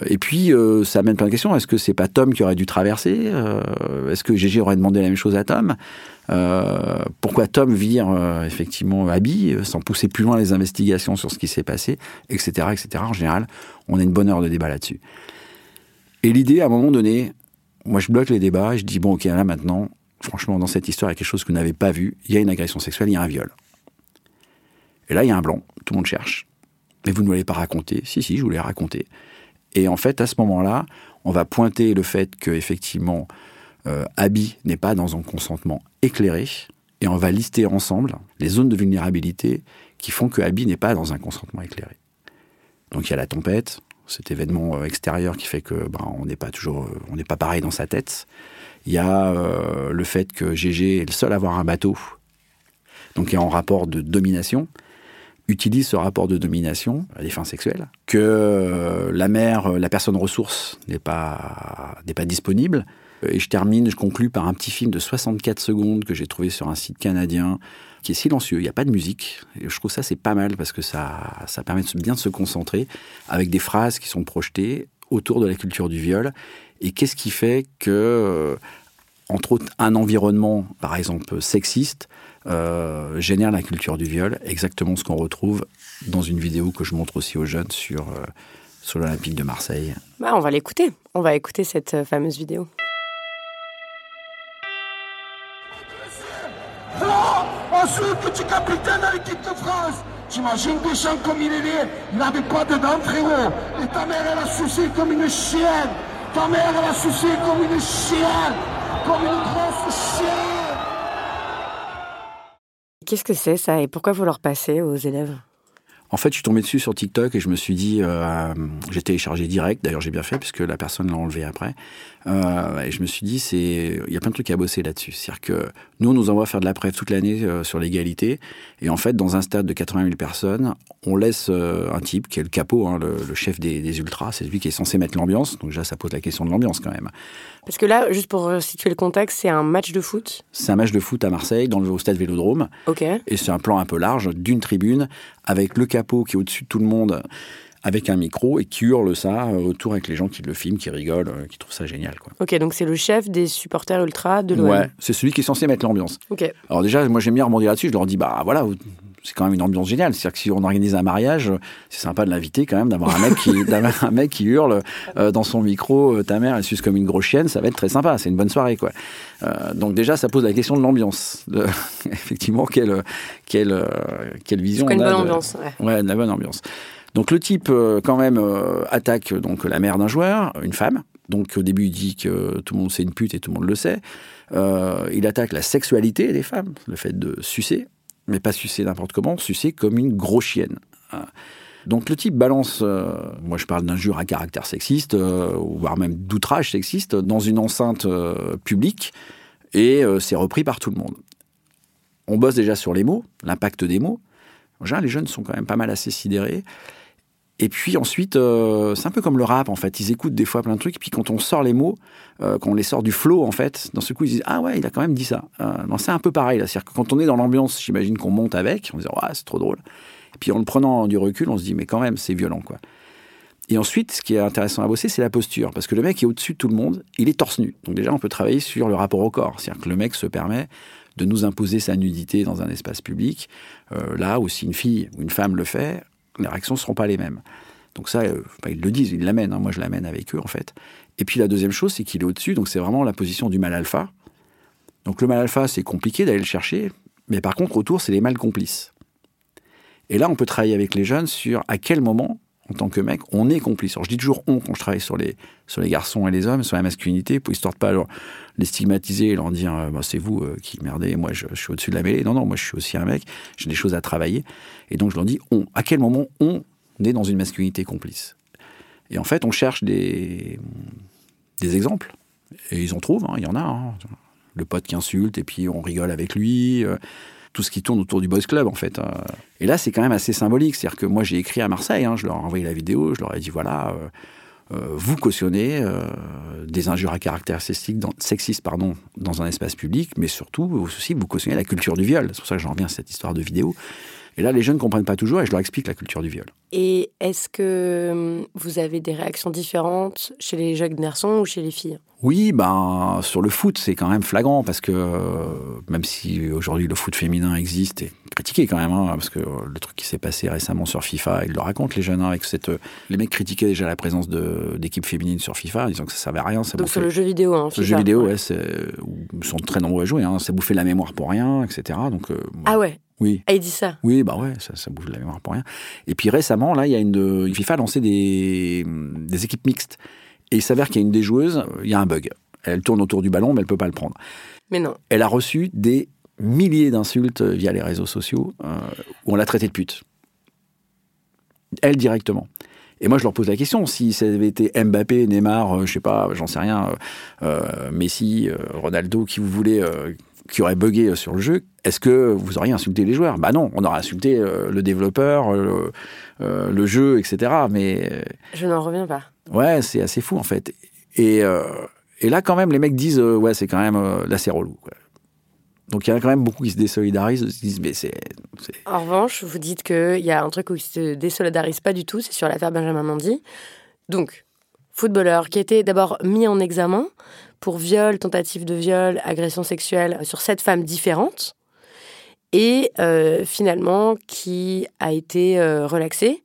et puis, ça amène plein de questions. Est-ce que c'est pas Tom qui aurait dû traverser? Est-ce que Gégé aurait demandé la même chose à Tom? Euh, Pourquoi Tom vire euh, effectivement Abby euh, sans pousser plus loin les investigations sur ce qui s'est passé, etc., etc. En général, on a une bonne heure de débat là-dessus. Et l'idée, à un moment donné, moi, je bloque les débats je dis bon, ok, là maintenant, franchement, dans cette histoire, il y a quelque chose que vous n'avez pas vu. Il y a une agression sexuelle, il y a un viol. Et là, il y a un blanc. Tout le monde cherche. Mais vous ne l'avez pas raconté. Si, si, je vous l'ai raconté. Et en fait, à ce moment-là, on va pointer le fait que effectivement, euh, Abby n'est pas dans un consentement éclairé, et on va lister ensemble les zones de vulnérabilité qui font que Abby n'est pas dans un consentement éclairé. Donc il y a la tempête, cet événement euh, extérieur qui fait que ben, on n'est pas toujours, euh, on n'est pas pareil dans sa tête. Il y a euh, le fait que GG est le seul à avoir un bateau, donc est en rapport de domination utilise ce rapport de domination à des fins sexuelles, que la mère, la personne ressource n'est pas, n'est pas disponible. Et je termine, je conclus par un petit film de 64 secondes que j'ai trouvé sur un site canadien qui est silencieux, il n'y a pas de musique. Et je trouve ça c'est pas mal parce que ça, ça permet de bien de se concentrer avec des phrases qui sont projetées autour de la culture du viol. Et qu'est-ce qui fait que, euh, entre autres, un environnement, par exemple, sexiste, euh, génère la culture du viol, exactement ce qu'on retrouve dans une vidéo que je montre aussi aux jeunes sur, euh, sur l'Olympique de Marseille. Bah, on va l'écouter. On va écouter cette euh, fameuse vidéo. Oh, ce petit capitaine de l'équipe de France T'imagines Deschamps comme il est Il n'avait pas de dents, frérot. Et ta mère, elle a sucé comme une chienne. Ta mère, elle a sucé comme une chienne. Comme une grosse chienne. Qu'est-ce que c'est ça? Et pourquoi vous leur passez aux élèves? En fait, je suis tombé dessus sur TikTok et je me suis dit, euh, j'ai téléchargé direct, d'ailleurs j'ai bien fait puisque la personne l'a enlevé après. Euh, et je me suis dit, c'est, il y a plein de trucs à bosser là-dessus. C'est-à-dire que nous, on nous envoie faire de la preuve toute l'année euh, sur l'égalité. Et en fait, dans un stade de 80 000 personnes, on laisse un type qui est le capot, hein, le, le chef des, des ultras, c'est lui qui est censé mettre l'ambiance. Donc déjà, ça pose la question de l'ambiance quand même. Parce que là, juste pour situer le contexte, c'est un match de foot? C'est un match de foot à Marseille, dans le au stade Vélodrome. Ok. Et c'est un plan un peu large d'une tribune avec le capot qui est au-dessus de tout le monde avec un micro et qui hurle ça euh, autour avec les gens qui le filment, qui rigolent, euh, qui trouvent ça génial. Quoi. Ok, donc c'est le chef des supporters ultra de l'OM. Ouais, c'est celui qui est censé mettre l'ambiance. Ok. Alors déjà, moi j'aime bien rebondir là-dessus, je leur dis, bah voilà, c'est quand même une ambiance géniale. C'est-à-dire que si on organise un mariage, c'est sympa de l'inviter quand même, d'avoir un mec qui, d'avoir un mec qui hurle euh, dans son micro, euh, ta mère elle suce comme une grosse chienne, ça va être très sympa, c'est une bonne soirée quoi. Euh, donc déjà, ça pose la question de l'ambiance. De- Effectivement, quelle, quelle, quelle vision une on a bonne de- ambiance. Ouais. Ouais, de la bonne ambiance. Donc le type, quand même, attaque donc la mère d'un joueur, une femme. Donc au début, il dit que tout le monde c'est une pute et tout le monde le sait. Il attaque la sexualité des femmes, le fait de sucer, mais pas sucer n'importe comment, sucer comme une grosse chienne. Hein. Donc le type balance, euh, moi je parle d'injure à caractère sexiste, euh, voire même d'outrage sexiste, dans une enceinte euh, publique, et c'est repris par tout le monde. On bosse déjà sur les mots, l'impact des mots. Les jeunes sont quand même pas mal assez sidérés. Et puis ensuite, euh, c'est un peu comme le rap en fait. Ils écoutent des fois plein de trucs, puis quand on sort les mots, euh, quand on les sort du flow en fait, dans ce coup ils disent ah ouais, il a quand même dit ça. Euh, c'est un peu pareil là. C'est-à-dire que quand on est dans l'ambiance, j'imagine qu'on monte avec, on se dit c'est trop drôle. Et puis en le prenant du recul, on se dit mais quand même c'est violent quoi. Et ensuite, ce qui est intéressant à bosser, c'est la posture, parce que le mec est au-dessus de tout le monde, il est torse nu. Donc déjà, on peut travailler sur le rapport au corps, c'est-à-dire que le mec se permet de nous imposer sa nudité dans un espace public, euh, là où si une fille ou une femme le fait, les réactions ne seront pas les mêmes. Donc ça, euh, enfin, ils le disent, ils l'amènent, hein, moi je l'amène avec eux en fait. Et puis la deuxième chose, c'est qu'il est au-dessus, donc c'est vraiment la position du mal alpha. Donc le mal alpha, c'est compliqué d'aller le chercher, mais par contre, autour, c'est les mâles complices. Et là, on peut travailler avec les jeunes sur à quel moment, en tant que mec, on est complice. Alors, je dis toujours on quand je travaille sur les, sur les garçons et les hommes, sur la masculinité, pour histoire de pas les stigmatiser et leur dire euh, Bah, c'est vous euh, qui merdez, moi je, je suis au-dessus de la mêlée. Non, non, moi je suis aussi un mec, j'ai des choses à travailler. Et donc je leur dis on. À quel moment on est dans une masculinité complice? Et en fait, on cherche des, des exemples. Et ils en trouvent, hein, il y en a. hein. Le pote qui insulte et puis on rigole avec lui. euh, tout ce qui tourne autour du Boys Club, en fait. euh. Et là, c'est quand même assez symbolique. C'est-à-dire que moi, j'ai écrit à Marseille, hein, je leur ai envoyé la vidéo, je leur ai dit voilà, euh, euh, vous cautionnez des injures à caractère sexiste pardon, dans un espace public, mais surtout, aussi, vous cautionnez la culture du viol. C'est pour ça que j'en reviens à cette histoire de vidéo. Et là, les jeunes ne comprennent pas toujours et je leur explique la culture du viol. Et est-ce que hum, vous avez des réactions différentes chez les jeunes garçons ou chez les filles? Oui, ben sur le foot, c'est quand même flagrant parce que même si aujourd'hui le foot féminin existe et critiqué quand même, hein, parce que le truc qui s'est passé récemment sur FIFA, ils le racontent les jeunes hein, avec cette, les mecs critiquaient déjà la présence de d'équipes féminines sur FIFA, en disant que ça servait à rien, ça Donc bouffait- sur le jeu vidéo, hein, FIFA. jeu vidéo, ouais, où ils sont très nombreux à jouer, hein, ça bouffait la mémoire pour rien, etc. Donc euh, Ah ouais, oui. ah, il dit ça. Oui, bah ouais, ça, de la mémoire pour rien. Et puis récemment, là, il y a une FIFA a lancé des, des équipes mixtes. Et il s'avère qu'il y a une des joueuses, euh, il y a un bug. Elle tourne autour du ballon, mais elle peut pas le prendre. Mais non. Elle a reçu des milliers d'insultes via les réseaux sociaux euh, où on l'a traitée de pute. Elle directement. Et moi, je leur pose la question si ça avait été Mbappé, Neymar, euh, je sais pas, j'en sais rien, euh, euh, Messi, euh, Ronaldo, qui vous voulez, euh, qui aurait bugué euh, sur le jeu, est-ce que vous auriez insulté les joueurs? Bah non, on aurait insulté euh, le développeur, euh, le, le jeu, etc. Mais Je n'en reviens pas. Ouais, c'est assez fou en fait. Et, et là, quand même, les mecs disent ouais, c'est quand même là, c'est relou. quoi. Donc il y en a quand même beaucoup qui se désolidarisent, qui se disent mais c'est. En revanche, vous dites qu'il y a un truc où ils se désolidarisent pas du tout, c'est sur l'affaire Benjamin Mendy. Donc, footballeur qui a été d'abord mis en examen pour viol, tentative de viol, agression sexuelle sur sept femmes différentes et euh, finalement qui a été euh, relaxé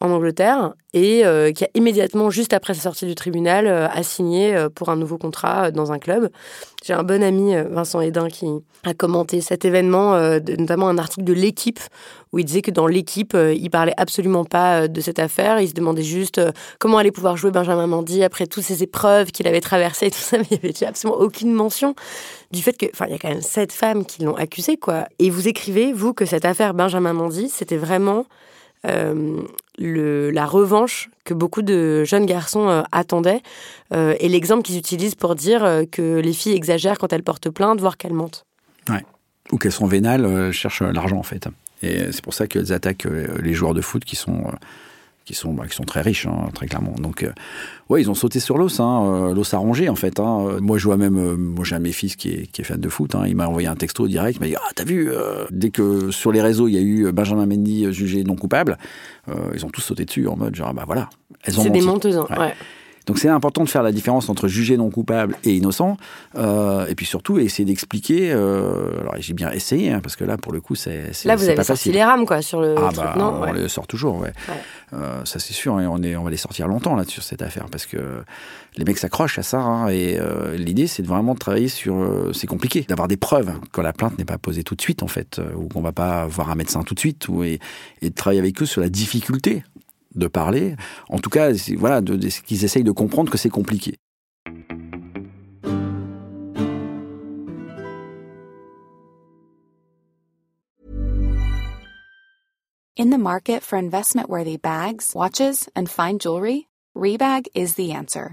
en Angleterre et euh, qui a immédiatement, juste après sa sortie du tribunal, a signé pour un nouveau contrat dans un club. J'ai un bon ami, Vincent Hédin, qui a commenté cet événement, notamment un article de l'équipe, où il disait que dans l'équipe, il parlait absolument pas de cette affaire. Il se demandait juste comment allait pouvoir jouer Benjamin Mendy après toutes ces épreuves qu'il avait traversées tout ça, mais il n'y avait absolument aucune mention du fait que, enfin, il y a quand même sept femmes qui l'ont accusé, quoi. Et vous écrivez, vous, que cette affaire Benjamin Mendy, c'était vraiment euh, la revanche que beaucoup de jeunes garçons euh, attendaient euh, et l'exemple qu'ils utilisent pour dire que les filles exagèrent quand elles portent plainte, voire qu'elles mentent. Ou qu'elles sont vénales, cherchent l'argent en fait. Et c'est pour ça qu'elles attaquent les joueurs de foot qui sont qui sont, bah, qui sont très riches, hein, très clairement. Donc, euh, ouais, ils ont sauté sur l'os, hein, euh, l'os a rongé, en fait. Hein. Moi, je vois même, euh, moi, j'ai un de mes fils qui est, qui est fan de foot, il m'a envoyé un texto direct, il m'a dit, ah, t'as vu, dès que sur les réseaux, il y a eu Benjamin Mendy jugé non coupable, ils ont tous sauté dessus en mode, genre, bah voilà, C'est des menteuses, hein, ouais. Donc c'est important de faire la différence entre jugé non coupable et innocent, euh, et puis surtout essayer d'expliquer. Euh, alors j'ai bien essayé, hein, parce que là pour le coup c'est là vous avez sorti les rames quoi sur le. Ah bah on les sort toujours, ouais. Euh, ça c'est sûr, et on est on va les sortir longtemps là sur cette affaire parce que les mecs s'accrochent à ça, hein, et l'idée c'est de vraiment travailler sur. c'est compliqué d'avoir des preuves quand la plainte n'est pas posée tout de suite en fait, ou qu'on va pas voir un médecin tout de suite, ou et, et de travailler avec eux sur la difficulté de parler. En tout cas, voilà, de, de, qu'ils essayent de comprendre que c'est compliqué. In the market for investment-worthy bags, watches, and fine jewelry, Rebag is the answer.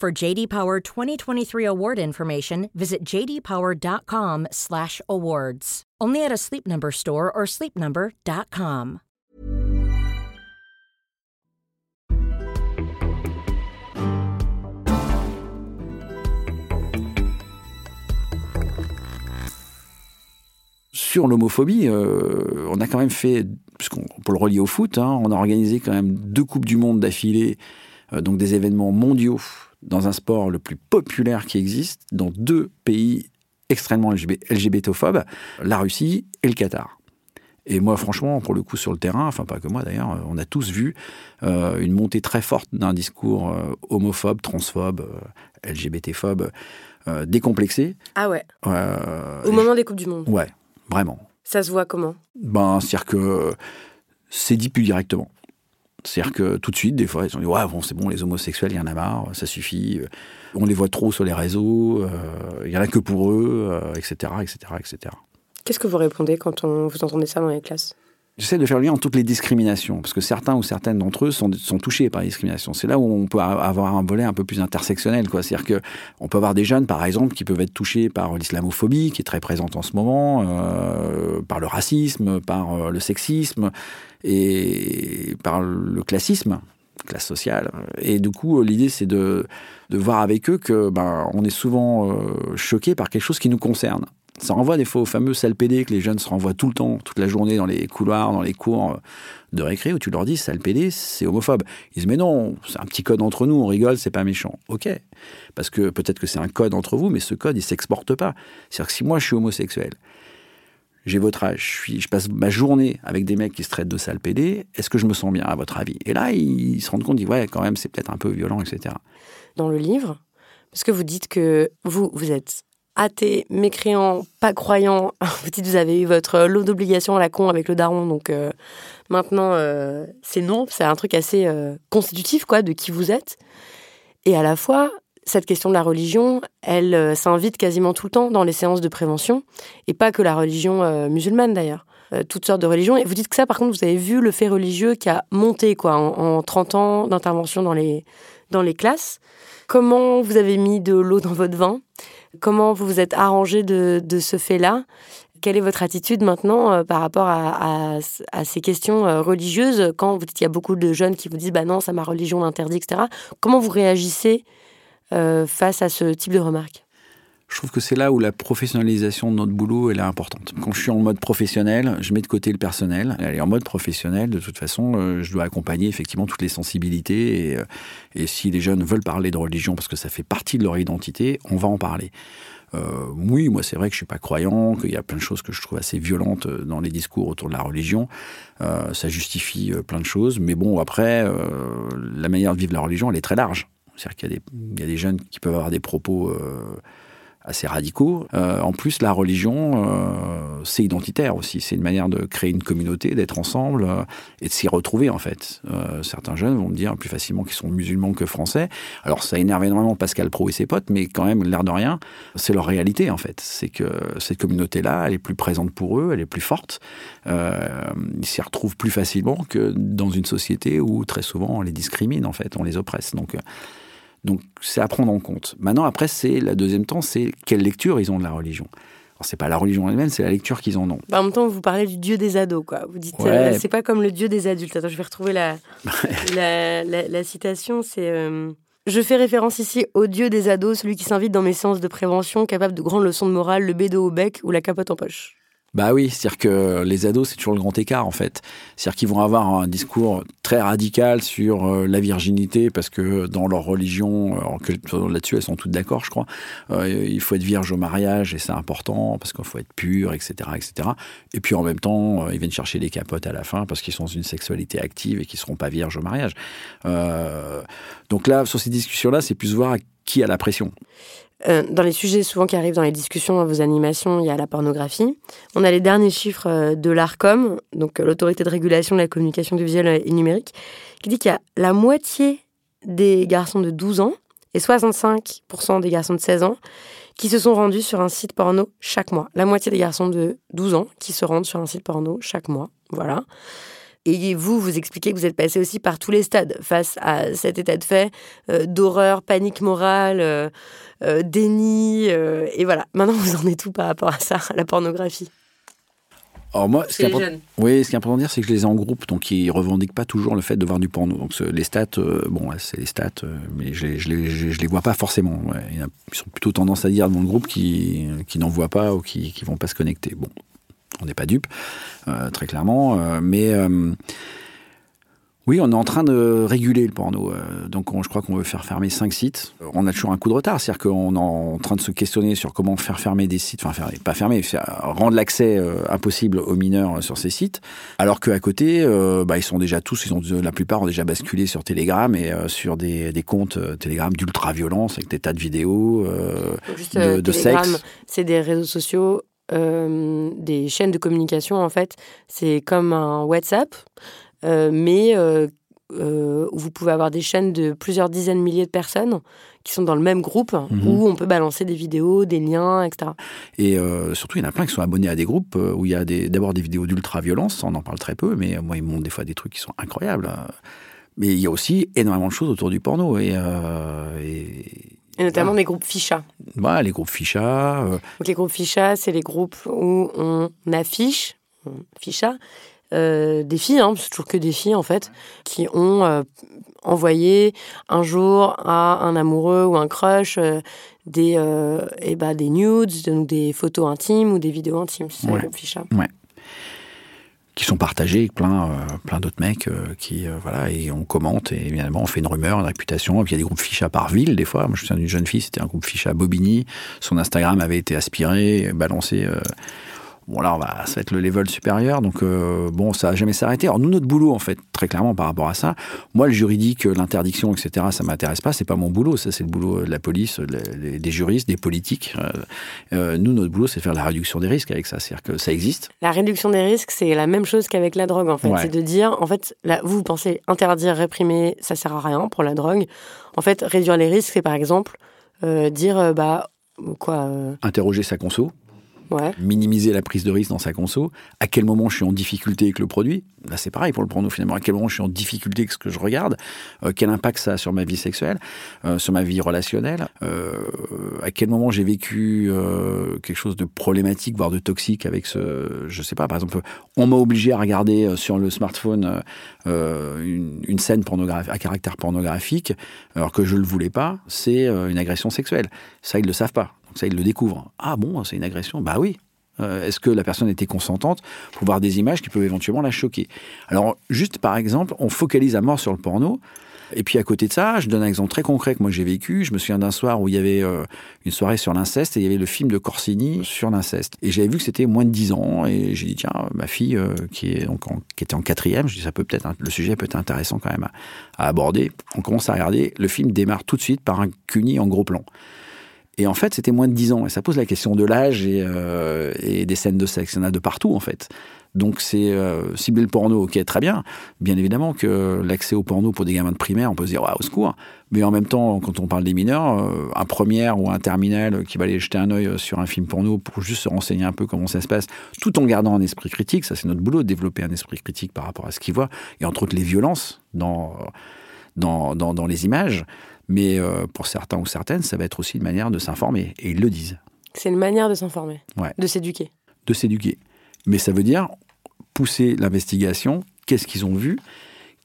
For JD Power 2023 award information, visit jdpower.com/awards. Only at a Sleep Number store or sleepnumber.com. Sur l'homophobie, euh, on a quand même fait, puisqu'on pour le relier au foot, hein, on a organisé quand même deux coupes du monde d'affilée, euh, donc des événements mondiaux dans un sport le plus populaire qui existe, dans deux pays extrêmement LGBTophobes, la Russie et le Qatar. Et moi, franchement, pour le coup, sur le terrain, enfin pas que moi d'ailleurs, on a tous vu euh, une montée très forte d'un discours euh, homophobe, transphobe, euh, LGBTphobe, euh, décomplexé. Ah ouais Euh, Au moment des Coupes du Monde Ouais, vraiment. Ça se voit comment? Ben, c'est-à-dire que c'est dit plus directement. C'est-à-dire que tout de suite, des fois, ils ont dit Ouais, bon, c'est bon, les homosexuels, il y en a marre, ça suffit. On les voit trop sur les réseaux, euh, il y en a que pour eux, euh, etc., etc., etc. Qu'est-ce que vous répondez quand on, vous entendez ça dans les classes? J'essaie de faire le lien entre toutes les discriminations, parce que certains ou certaines d'entre eux sont, touchés par les discriminations. C'est là où on peut avoir un volet un peu plus intersectionnel. quoi. C'est-à-dire que on peut avoir des jeunes, par exemple, qui peuvent être touchés par l'islamophobie, qui est très présente en ce moment, euh, par le racisme, par euh, le sexisme et par le classisme, classe sociale. Et du coup, l'idée, c'est de, de voir avec eux que ben, on est souvent euh, choqué par quelque chose qui nous concerne. Ça renvoie des fois au fameux sale PD que les jeunes se renvoient tout le temps, toute la journée dans les couloirs, dans les cours de récré, où tu leur dis sale PD, c'est homophobe. Ils disent mais non, c'est un petit code entre nous, on rigole, c'est pas méchant. Ok, parce que peut-être que c'est un code entre vous, mais ce code il s'exporte pas. C'est-à-dire que si moi je suis homosexuel, j'ai votre âge, je, passe ma journée avec des mecs qui se traitent de sale PD, est-ce que je me sens bien à votre avis? Et là ils se rendent compte, ils disent ouais quand même c'est peut-être un peu violent, etc. Dans le livre, parce que vous dites que vous, vous êtes athée, mécréant, pas croyant. Vous dites, vous avez eu votre lot d'obligations à la con avec le daron, donc euh, maintenant, euh, c'est non. C'est un truc assez euh, constitutif, quoi, de qui vous êtes. Et à la fois, cette question de la religion, elle s'invite quasiment tout le temps dans les séances de prévention, et pas que la religion musulmane d'ailleurs. toutes sortes de religions. Et vous dites que ça, par contre, vous avez vu le fait religieux qui a monté quoi, en, en 30 ans d'intervention dans les, dans les classes. Comment vous avez mis de l'eau dans votre vin? Comment vous vous êtes arrangé de, ce fait-là? Quelle est votre attitude maintenant euh, par rapport à, ces questions euh, religieuses? Quand vous dites y a beaucoup de jeunes qui vous disent bah non, ça ma religion l'interdit, etc. Comment vous réagissez euh, face à ce type de remarques? Je trouve que c'est là où la professionnalisation de notre boulot elle est importante. Quand je suis en mode professionnel, je mets de côté le personnel. Et en mode professionnel, de toute façon, euh, je dois accompagner effectivement toutes les sensibilités. Et, euh, et si les jeunes veulent parler de religion parce que ça fait partie de leur identité, on va en parler. Euh, oui, moi c'est vrai que je suis pas croyant, qu'il y a plein de choses que je trouve assez violentes dans les discours autour de la religion. Ça justifie plein de choses, mais bon après, la manière de vivre la religion, elle est très large. C'est-à-dire qu'il y, a des jeunes qui peuvent avoir des propos assez radicaux. Euh, en plus, la religion, euh, c'est identitaire aussi. C'est une manière de créer une communauté, d'être ensemble euh, et de s'y retrouver en fait. certains jeunes vont me dire plus facilement qu'ils sont musulmans que français. Alors ça énerve énormément Pascal Pro et ses potes, mais quand même, l'air de rien, c'est leur réalité en fait. C'est que cette communauté-là, elle est plus présente pour eux, elle est plus forte. ils s'y retrouvent plus facilement que dans une société où très souvent on les discrimine en fait, on les oppresse. Donc donc c'est à prendre en compte. Maintenant, après, c'est la deuxième temps, c'est quelle lecture ils ont de la religion. Alors c'est pas la religion elle-même, c'est la lecture qu'ils en ont. Bah, en même temps, vous parlez du dieu des ados, quoi. Vous dites, euh, c'est pas comme le dieu des adultes. Attends, je vais retrouver la, la, citation. C'est euh, Je fais référence ici au dieu des ados, celui qui s'invite dans mes séances de prévention, capable de grandes leçons de morale, le bédo au bec ou la capote en poche. Bah oui, c'est-à-dire que les ados, c'est toujours le grand écart en fait. C'est-à-dire qu'ils vont avoir un discours très radical sur euh, la virginité parce que dans leur religion, euh, là-dessus elles sont toutes d'accord, je crois. Euh, il faut être vierge au mariage et c'est important parce qu'il faut être pur, etc., etc. Et puis en même temps, ils viennent chercher des capotes à la fin parce qu'ils sont dans une sexualité active et qu'ils seront pas vierges au mariage. donc là, sur ces discussions-là, c'est plus voir qui a la pression. Euh, dans les sujets souvent qui arrivent dans les discussions, dans vos animations, il y a la pornographie. On a les derniers chiffres euh, de l'ARCOM, donc euh, l'autorité de régulation de la communication du visuel et numérique, qui dit qu'il y a la moitié des garçons de 12 ans et 65% des garçons de 16 ans qui se sont rendus sur un site porno chaque mois. La moitié des garçons de 12 ans qui se rendent sur un site porno chaque mois. Voilà. Et vous, vous expliquez que vous êtes passé aussi par tous les stades face à cet état de fait d'horreur, panique morale, euh, déni. Euh, et voilà, maintenant vous en êtes tout par rapport à ça, à la pornographie? Alors moi, ce qui, est oui, ce qui est important de dire, c'est que je les ai en groupe, donc ils revendiquent pas toujours le fait de voir du porno. Donc les stats, euh, bon, c'est les stats, mais je, je, les, je, les vois pas forcément. Ils sont plutôt tendance à dire dans le groupe qui, qui n'en voient pas ou qui, qui vont pas se connecter. Bon, on n'est pas dupes, très clairement, mais oui, on est en train de réguler le porno. Euh, donc, je crois qu'on veut faire fermer cinq sites. On a toujours un coup de retard, c'est-à-dire qu'on est en train de se questionner sur comment faire fermer des sites, enfin, faire, pas fermer, rendre l'accès euh, impossible aux mineurs euh, sur ces sites. Alors qu'à côté, bah, ils sont déjà tous, ils ont, la plupart ont déjà basculé sur Telegram et sur des, comptes Telegram d'ultra-violence avec des tas de vidéos, de, de sexe. C'est des réseaux sociaux des chaînes de communication en fait. C'est comme un WhatsApp, euh, mais euh, euh, où vous pouvez avoir des chaînes de plusieurs dizaines de milliers de personnes qui sont dans le même groupe, mhm. où on peut balancer des vidéos, des liens, etc. Et surtout, il y en a plein qui sont abonnés à des groupes où il y a d'abord des, vidéos d'ultra-violence, on en parle très peu, mais moi, ils montrent des fois des trucs qui sont incroyables. Mais il y a aussi énormément de choses autour du porno. Et, et... notamment des groupes ficha. Voilà, les groupes ficha. Donc les groupes ficha, c'est les groupes où on affiche, ficha, euh, des filles, hein, c'est toujours que des filles en fait, qui ont euh, envoyé un jour à un amoureux ou un crush euh, des, et bah, des nudes, donc des photos intimes ou des vidéos intimes. C'est ouais. le ficha. Ouais. Qui sont partagés avec plein, plein d'autres mecs qui, voilà, et on commente, et évidemment, on fait une rumeur, une réputation. Et puis il y a des groupes ficha par ville, des fois. Moi, je me souviens d'une jeune fille, c'était un groupe ficha Bobigny. Son Instagram avait été aspiré, balancé Bon là, on va, ça va être le level supérieur, donc euh, bon, ça va jamais s'arrêter. Alors nous, notre boulot, en fait, très clairement par rapport à ça, moi, le juridique, l'interdiction, etc., ça m'intéresse pas. C'est pas mon boulot. Ça, c'est le boulot de la police, des juristes, des politiques. Euh, nous, notre boulot, c'est faire la réduction des risques avec ça. C'est-à-dire que ça existe. La réduction des risques, c'est la même chose qu'avec la drogue, en fait. C'est de dire, en fait, là, vous pensez interdire, réprimer, ça sert à rien pour la drogue. En fait, réduire les risques, c'est par exemple dire, bah quoi Interroger sa conso minimiser la prise de risque dans sa conso, à quel moment je suis en difficulté avec le produit, là c'est pareil pour le porno finalement, à quel moment je suis en difficulté avec ce que je regarde, euh, quel impact ça a sur ma vie sexuelle, euh, sur ma vie relationnelle, euh, à quel moment j'ai vécu quelque chose de problématique, voire de toxique avec ce, je sais pas, par exemple, on m'a obligé à regarder sur le smartphone une, une, scène à caractère pornographique, alors que je le voulais pas, c'est une agression sexuelle. Ça ils le savent pas. Ça, ils le découvrent. Ah bon, c'est une agression? Bah oui. Euh, est-ce que la personne était consentante pour voir des images qui peuvent éventuellement la choquer? Alors, juste par exemple, on focalise à mort sur le porno. Et puis à côté de ça, je donne un exemple très concret que moi j'ai vécu. Je me souviens d'un soir où il y avait euh, une soirée sur l'inceste et il y avait le film de Corsini sur l'incest. Et j'avais vu que c'était moins de 10 ans et j'ai dit tiens, ma fille euh, qui, est donc qui était en quatrième, je dis ça peut peut-être le sujet peut être intéressant quand même à, à, aborder. On commence à regarder. Le film démarre tout de suite par un cuni en gros plan. Et en fait, c'était moins de 10 ans. Et ça pose la question de l'âge et, euh, et, des scènes de sexe. Il y en a de partout, en fait. Donc, c'est euh, cibler le porno, ok, très bien. Bien évidemment que l'accès au porno pour des gamins de primaire, on peut se dire, au secours. Mais en même temps, quand on parle des mineurs, euh, un première ou un terminal qui va aller jeter un œil sur un film porno pour juste se renseigner un peu comment ça se passe, tout en gardant un esprit critique, ça c'est notre boulot, de développer un esprit critique par rapport à ce qu'il voit, et entre autres les violences dans, dans, dans les images. Mais euh, pour certains ou certaines, ça va être aussi une manière de s'informer. Et ils le disent. C'est une manière de s'informer, de s'éduquer. De s'éduquer. Mais ça veut dire pousser l'investigation, qu'est-ce qu'ils ont vu,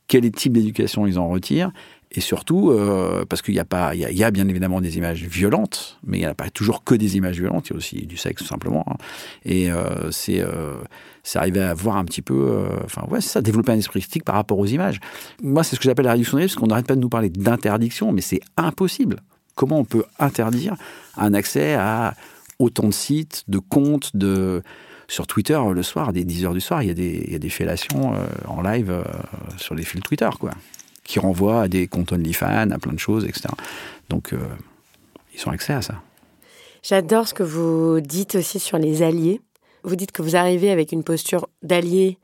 quel type d'éducation ils en retirent, et surtout, euh, parce qu'il y a pas, il y, a bien évidemment des images violentes, mais il n'y a pas toujours que des images violentes, il y a aussi du sexe tout simplement. Hein. Et euh, c'est, euh, c'est arriver à voir un petit peu, enfin ouais, c'est ça, développer un esprit critique par rapport aux images. Moi, c'est ce que j'appelle la réduction des risques, parce qu'on n'arrête pas de nous parler d'interdiction, mais c'est impossible. Comment on peut interdire un accès à autant de sites, de comptes, de sur Twitter le soir, dès 10 heures du soir, il y a des, il y a des fellations en live sur les fils Twitter, quoi qui renvoient à des comptes OnlyFans, à plein de choses, etc. Donc, euh, ils ont accès à ça. J'adore ce que vous dites aussi sur les alliés. Vous dites que vous arrivez avec une posture d'allié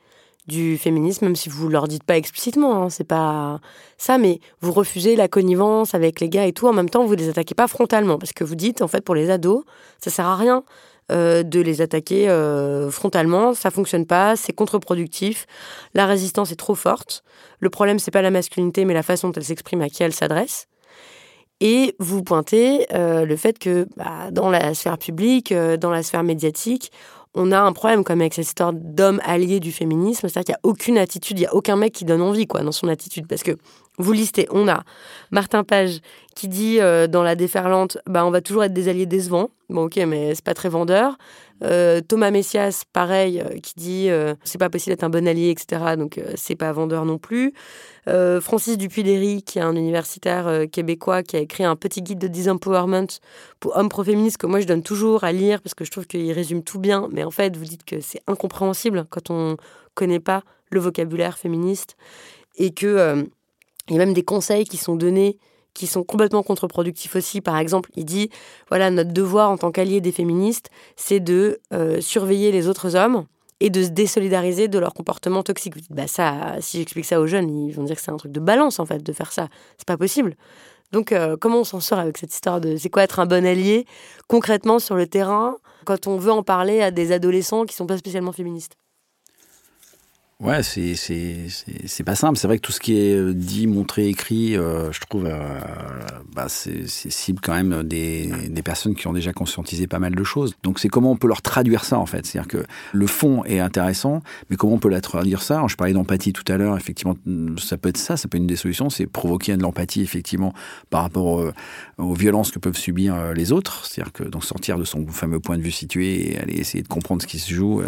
du féminisme, même si vous leur dites pas explicitement, hein, c'est pas ça, mais vous refusez la connivence avec les gars et tout. En même temps, vous les attaquez pas frontalement, parce que vous dites, en fait, pour les ados, ça sert à rien euh, de les attaquer euh, frontalement. Ça fonctionne pas, c'est contre-productif. La résistance est trop forte. Le problème, c'est pas la masculinité, mais la façon dont elle s'exprime, à qui elle s'adresse. Et vous pointez euh, le fait que bah, dans la sphère publique, dans la sphère médiatique, on a un problème comme avec cette histoire d'homme allié du féminisme, c'est-à-dire qu'il n'y a aucune attitude, il n'y a aucun mec qui donne envie quoi dans son attitude, parce que vous listez, on a Martin Page qui dit euh, dans La déferlante, bah, on va toujours être des alliés décevants. Bon, ok, mais c'est pas très vendeur. Euh, Thomas Messias, pareil, euh, qui dit c'est pas possible d'être un bon allié, etc. Donc c'est pas vendeur non plus. Francis Dupuy-Léry, qui est un universitaire québécois, qui a écrit un petit guide de disempowerment pour hommes pro-féministes que moi je donne toujours à lire parce que je trouve qu'il résume tout bien. Mais en fait, vous dites que c'est incompréhensible quand on connaît pas le vocabulaire féministe et que il y a même des conseils qui sont donnés qui sont complètement contre-productifs aussi. Par exemple, il dit, voilà, notre devoir en tant qu'allié des féministes, c'est de euh, surveiller les autres hommes et de se désolidariser de leur comportement toxique. Bah ça, si j'explique ça aux jeunes, ils vont dire que c'est un truc de balance en fait de faire ça. C'est pas possible. Donc euh, comment on s'en sort avec cette histoire de c'est quoi être un bon allié concrètement sur le terrain quand on veut en parler à des adolescents qui sont pas spécialement féministes? Ouais, c'est c'est pas simple. C'est vrai que tout ce qui est euh, dit, montré, écrit, euh, je trouve, euh, bah c'est cible quand même des, des personnes qui ont déjà conscientisé pas mal de choses. Donc c'est comment on peut leur traduire ça en fait. C'est-à-dire que le fond est intéressant, mais comment on peut la traduire ça? Je parlais d'empathie tout à l'heure. Effectivement, ça peut être ça, ça peut être une des solutions, c'est provoquer de l'empathie effectivement par rapport aux violences que peuvent subir les autres. C'est-à-dire que donc sortir de son fameux point de vue situé et aller essayer de comprendre ce qui se joue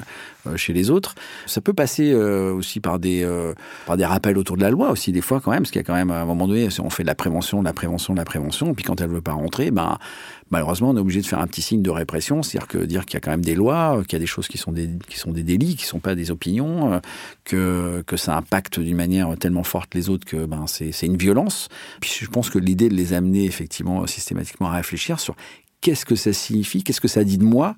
chez les autres. Ça peut passer aussi par des, par des rappels autour de la loi aussi, des fois quand même, parce qu'il y a quand même, à un moment donné, on fait de la prévention, de la prévention, de la prévention, et puis quand elle veut pas rentrer, ben, malheureusement, on est obligé de faire un petit signe de répression, c'est-à-dire dire qu'il y a quand même des lois, qu'il y a des choses qui sont des, qui sont des délits, qui sont pas des opinions, que, que ça impacte d'une manière tellement forte les autres que ben, c'est une violence. Puis je pense que l'idée de les amener effectivement systématiquement à réfléchir sur qu'est-ce que ça signifie, qu'est-ce que ça dit de moi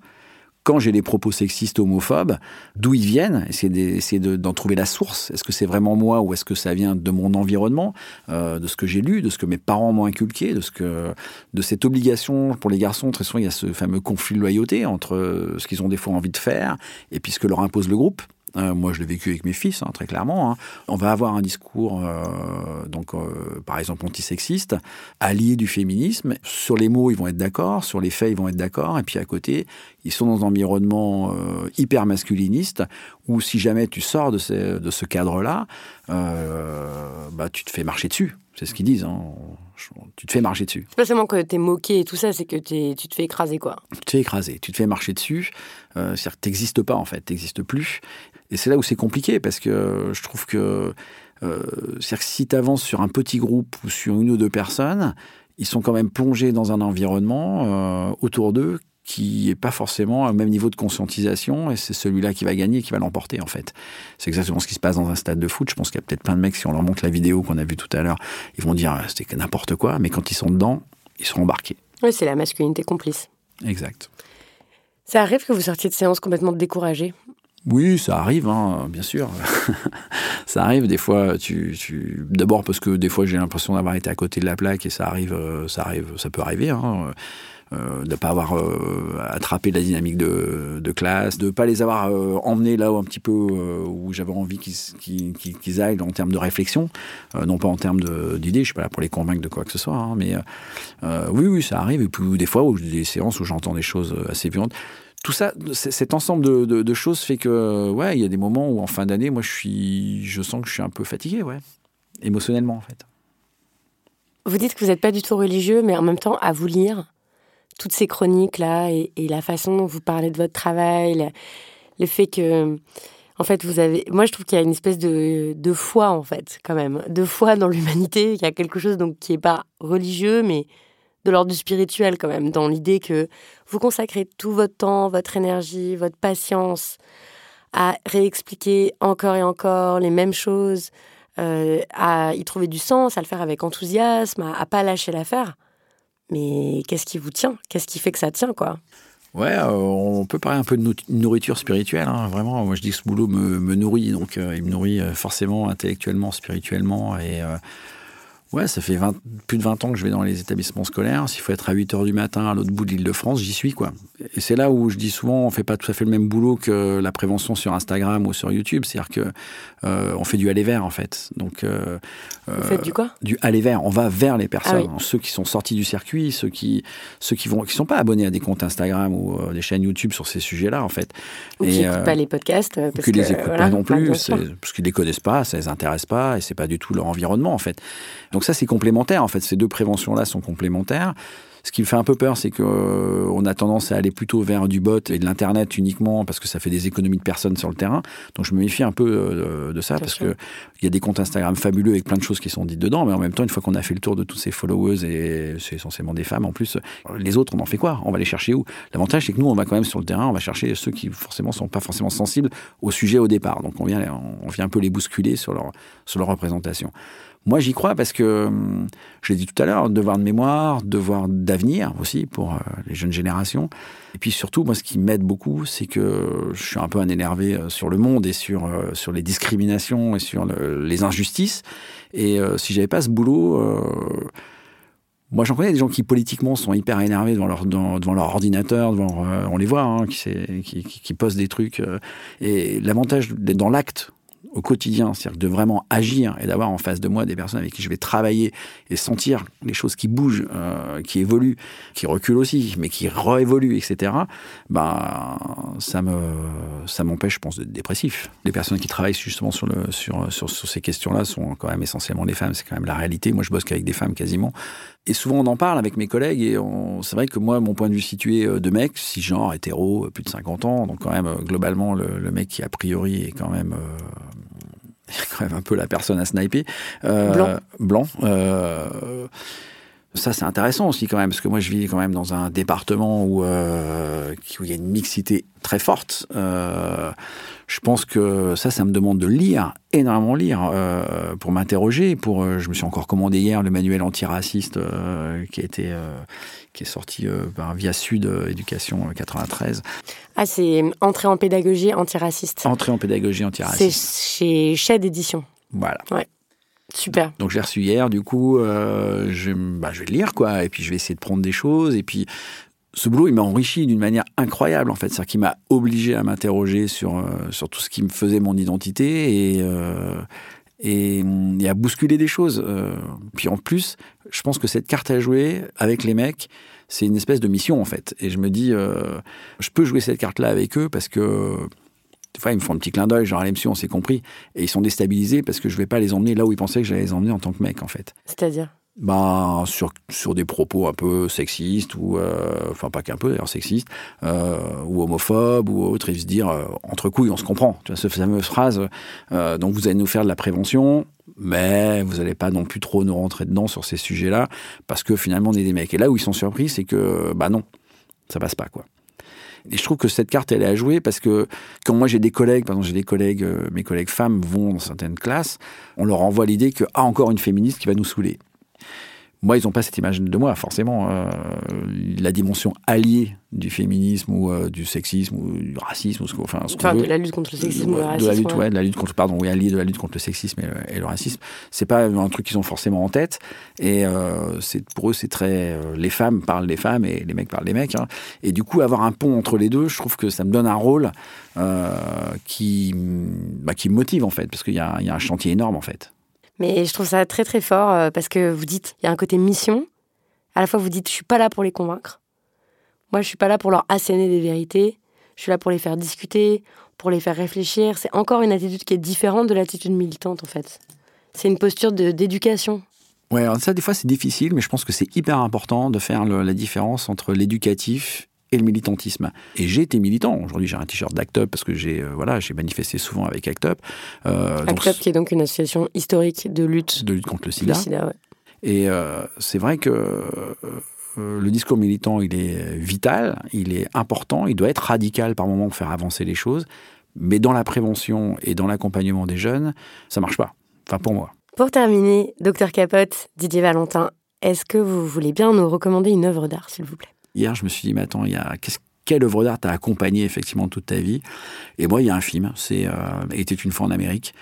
quand j'ai des propos sexistes, homophobes, d'où ils viennent, essayer d'en trouver la source. Est-ce que c'est vraiment moi ou est-ce que ça vient de mon environnement, euh, de ce que j'ai lu, de ce que mes parents m'ont inculqué, de ce que, de cette obligation pour les garçons. Très souvent, il y a ce fameux conflit de loyauté entre ce qu'ils ont des fois envie de faire et puis ce que leur impose le groupe? Euh, moi, je l'ai vécu avec mes fils, hein, très clairement. Hein. On va avoir un discours, euh, donc, euh, par exemple, antisexiste, allié du féminisme. Sur les mots, ils vont être d'accord. Sur les faits, ils vont être d'accord. Et puis à côté, ils sont dans un environnement hyper masculiniste où si jamais tu sors de ce, de ce cadre-là, bah, tu te fais marcher dessus. C'est ce qu'ils disent. Hein. Tu te fais marcher dessus. C'est pas seulement que t'es moqué et tout ça, c'est que tu te fais écraser, quoi. Tu te fais écraser, tu te fais marcher dessus. Euh, C'est-à-dire que t'existes pas, en fait, t'existes plus. Et c'est là où c'est compliqué, parce que je trouve que, euh, que si t'avances sur un petit groupe ou sur une ou deux personnes, ils sont quand même plongés dans un environnement euh, autour d'eux qui n'est pas forcément au même niveau de conscientisation, et c'est celui-là qui va gagner, qui va l'emporter en fait. C'est exactement ce qui se passe dans un stade de foot. Je pense qu'il y a peut-être plein de mecs, si on leur montre la vidéo qu'on a vue tout à l'heure, ils vont dire ah, c'était n'importe quoi, mais quand ils sont dedans, ils seront embarqués. Oui, c'est la masculinité complice. Exact. Ça arrive que vous sortiez de séance complètement découragé oui, ça arrive, hein, bien sûr. ça arrive des fois. Tu, tu... D'abord parce que des fois j'ai l'impression d'avoir été à côté de la plaque et ça arrive, euh, ça arrive, ça peut arriver. Hein euh, de ne pas avoir euh, attrapé la dynamique de, de, classe, de pas les avoir euh, emmenés là où un petit peu euh, où j'avais envie qu'ils qu'ils aillent en termes de réflexion, non pas en termes d'idées, je suis pas là pour les convaincre de quoi que ce soit, hein, mais oui, oui, ça arrive, et puis des fois où des séances où j'entends des choses assez violentes tout ça, cet ensemble de, choses fait que, ouais, il y a des moments où en fin d'année, moi, je suis, je sens que je suis un peu fatigué, ouais, émotionnellement, en fait. Vous dites que vous n'êtes pas du tout religieux, mais en même temps, à vous lire, toutes ces chroniques-là et, la façon dont vous parlez de votre travail, le, fait que, en fait, vous avez. Moi, je trouve qu'il y a une espèce de, de foi, en fait, quand même. De foi dans l'humanité. Il y a quelque chose donc, qui n'est pas religieux, mais de l'ordre du spirituel, quand même. Dans l'idée que vous consacrez tout votre temps, votre énergie, votre patience à réexpliquer encore et encore les mêmes choses, euh, à y trouver du sens, à le faire avec enthousiasme, à, à pas lâcher l'affaire. Mais qu'est-ce qui vous tient? Qu'est-ce qui fait que ça tient, quoi? Ouais, euh, on peut parler un peu de nourriture spirituelle. Hein, vraiment, moi je dis que ce boulot me, nourrit, donc euh, il me nourrit forcément intellectuellement, spirituellement, Ouais, ça fait plus de 20 ans que je vais dans les établissements scolaires. S'il faut être à 8 heures du matin à l'autre bout de l'île de France, j'y suis, quoi. Et c'est là où je dis souvent, on fait pas tout à fait le même boulot que la prévention sur Instagram ou sur YouTube. C'est-à-dire que euh, on fait du aller vers, en fait. Donc, euh, Vous faites du quoi? Du aller vers. On va vers les personnes. Ah ceux qui sont sortis du circuit, ceux qui, ceux qui vont, qui sont pas abonnés à des comptes Instagram ou euh, des chaînes YouTube sur ces sujets-là, en fait. Ou qui n'écoutent pas les podcasts. Parce qui les écoutent pas non plus, parce qu'ils les connaissent pas, ça les intéresse pas, et c'est pas du tout leur environnement, en fait. Donc ça, c'est complémentaire. En fait, ces deux préventions-là sont complémentaires. Ce qui me fait un peu peur, c'est qu'on euh, a tendance à aller plutôt vers du bot et de l'internet uniquement parce que ça fait des économies de personnes sur le terrain. Donc je me méfie un peu euh, de ça parce que il y a des comptes Instagram fabuleux avec plein de choses qui sont dites dedans, mais en même temps, une fois qu'on a fait le tour de tous ces followers et c'est essentiellement des femmes en plus, les autres, on en fait quoi? On va les chercher où? L'avantage, c'est que nous, on va quand même sur le terrain, on va chercher ceux qui forcément sont pas forcément sensibles au sujet au départ. Donc on vient, on vient un peu les bousculer sur leur sur leur représentation. Moi, j'y crois parce que, hum, je l'ai dit tout à l'heure, devoir de mémoire, devoir d'avenir aussi pour euh, les jeunes générations. Et puis surtout, moi, ce qui m'aide beaucoup, c'est que je suis un peu un énervé euh, sur le monde et sur, euh, sur les discriminations et sur les injustices. Et si j'avais pas ce boulot, moi, j'en connais des gens qui politiquement sont hyper énervés devant leur, devant leur ordinateur, devant, on les voit, hein, qui, postent des trucs. et l'avantage d'être dans l'acte au quotidien, c'est-à-dire de vraiment agir et d'avoir en face de moi des personnes avec qui je vais travailler et sentir les choses qui bougent, euh, qui évoluent, qui reculent aussi, mais qui réévoluent, etc. Ben, ça me, ça m'empêche, je pense, d'être dépressif. Les personnes qui travaillent justement sur le, sur, sur, ces questions-là sont quand même essentiellement des femmes. C'est quand même la réalité. Moi, je bosse qu'avec des femmes quasiment. Et souvent, on en parle avec mes collègues et c'est vrai que moi, mon point de vue situé euh, de mec, si genre hétéro, plus de 50 ans, donc quand même, euh, globalement, le, mec qui a priori est quand même quand même un peu la personne à sniper. Euh, Blanc. Blanc. Ça, c'est intéressant aussi quand même, parce que moi, je vis quand même dans un département où, euh, où il y a une mixité très forte. Euh, je pense que ça, ça me demande de lire, énormément lire, euh, pour m'interroger. Pour, je me suis encore commandé hier le manuel antiraciste qui a été, qui est sorti par Via Sud Éducation euh, 93. Ah, c'est Entrée en pédagogie antiraciste. Entrée en pédagogie C'est antiraciste. chez Shed Édition. Voilà. Super. Donc j'ai reçu hier, du coup, euh, je, bah, je vais le lire, quoi, et puis je vais essayer de prendre des choses, et puis ce boulot, il m'a enrichi d'une manière incroyable, en fait, c'est-à-dire qu'il m'a obligé à m'interroger sur, euh, sur tout ce qui me faisait mon identité, et, euh, et, et à bousculer des choses. Euh, puis en plus, je pense que cette carte à jouer avec les mecs, c'est une espèce de mission, en fait, et je me dis, je peux jouer cette carte-là avec eux, parce que... Des fois, ils me font un petit clin d'œil, genre, allez, monsieur, on s'est compris. Et ils sont déstabilisés parce que je vais pas les emmener là où ils pensaient que j'allais les emmener en tant que mec, en fait. C'est-à-dire? Ben, sur, sur des propos un peu sexistes, ou, euh, enfin, pas qu'un peu d'ailleurs sexistes, euh, ou homophobes, ou autres, et se dire, euh, entre couilles, on se comprend. Tu vois, cette fameuse phrase, donc vous allez nous faire de la prévention, mais vous n'allez pas non plus trop nous rentrer dedans sur ces sujets-là, parce que finalement, on est des mecs. Et là où ils sont surpris, c'est que, bah non, ça passe pas, quoi. Et je trouve que cette carte, elle est à jouer parce que quand moi j'ai des collègues, par exemple j'ai des collègues, euh, mes collègues femmes vont dans certaines classes, on leur envoie l'idée que ah encore une féministe qui va nous saouler. Moi, ils n'ont pas cette image de moi, forcément. Euh, la dimension alliée du féminisme ou euh, du sexisme ou du racisme, ou ce, enfin, ce qu'on Enfin, de veut. la lutte contre le sexisme ou de le la racisme. lutte, ouais. ouais, de la lutte contre, pardon, oui, allié de la lutte contre le sexisme et le, et le racisme. C'est pas un truc qu'ils ont forcément en tête. Et euh, c'est pour eux, c'est très, les femmes parlent des femmes et les mecs parlent des mecs. hein. Et du coup, avoir un pont entre les deux, je trouve que ça me donne un rôle qui, bah, qui me motive en fait, parce qu'il y a un chantier énorme en fait. Mais je trouve ça très très fort euh, parce que vous dites, il y a un côté mission. À la fois, vous dites, je suis pas là pour les convaincre. Moi, je suis pas là pour leur asséner des vérités. Je suis là pour les faire discuter, pour les faire réfléchir. C'est encore une attitude qui est différente de l'attitude militante, en fait. C'est une posture d'éducation. Ouais, alors ça, des fois, c'est difficile, mais je pense que c'est hyper important de faire la différence entre l'éducatif et le militantisme. Et j'ai été militant. Aujourd'hui, j'ai un t-shirt d'ACT UP parce que j'ai euh, voilà, j'ai manifesté souvent avec ACT UP. Euh, donc, ACT UP, qui est donc une association historique de lutte de lutte contre le sida. le sida. ouais. Et euh, c'est vrai que le discours militant, il est vital, il est important, il doit être radical par moment pour faire avancer les choses. Mais dans la prévention et dans l'accompagnement des jeunes, ça marche pas. Enfin, pour moi. Pour terminer, docteur Capote, Didier Valentin, est-ce que vous voulez bien nous recommander une œuvre d'art, s'il vous plaît? Hier, je me suis dit, mais attends, il y a qu'est-ce- quelle œuvre d'art t'a accompagné effectivement toute ta vie? Et moi, il y a un film, c'est euh, Était une fois en Amérique,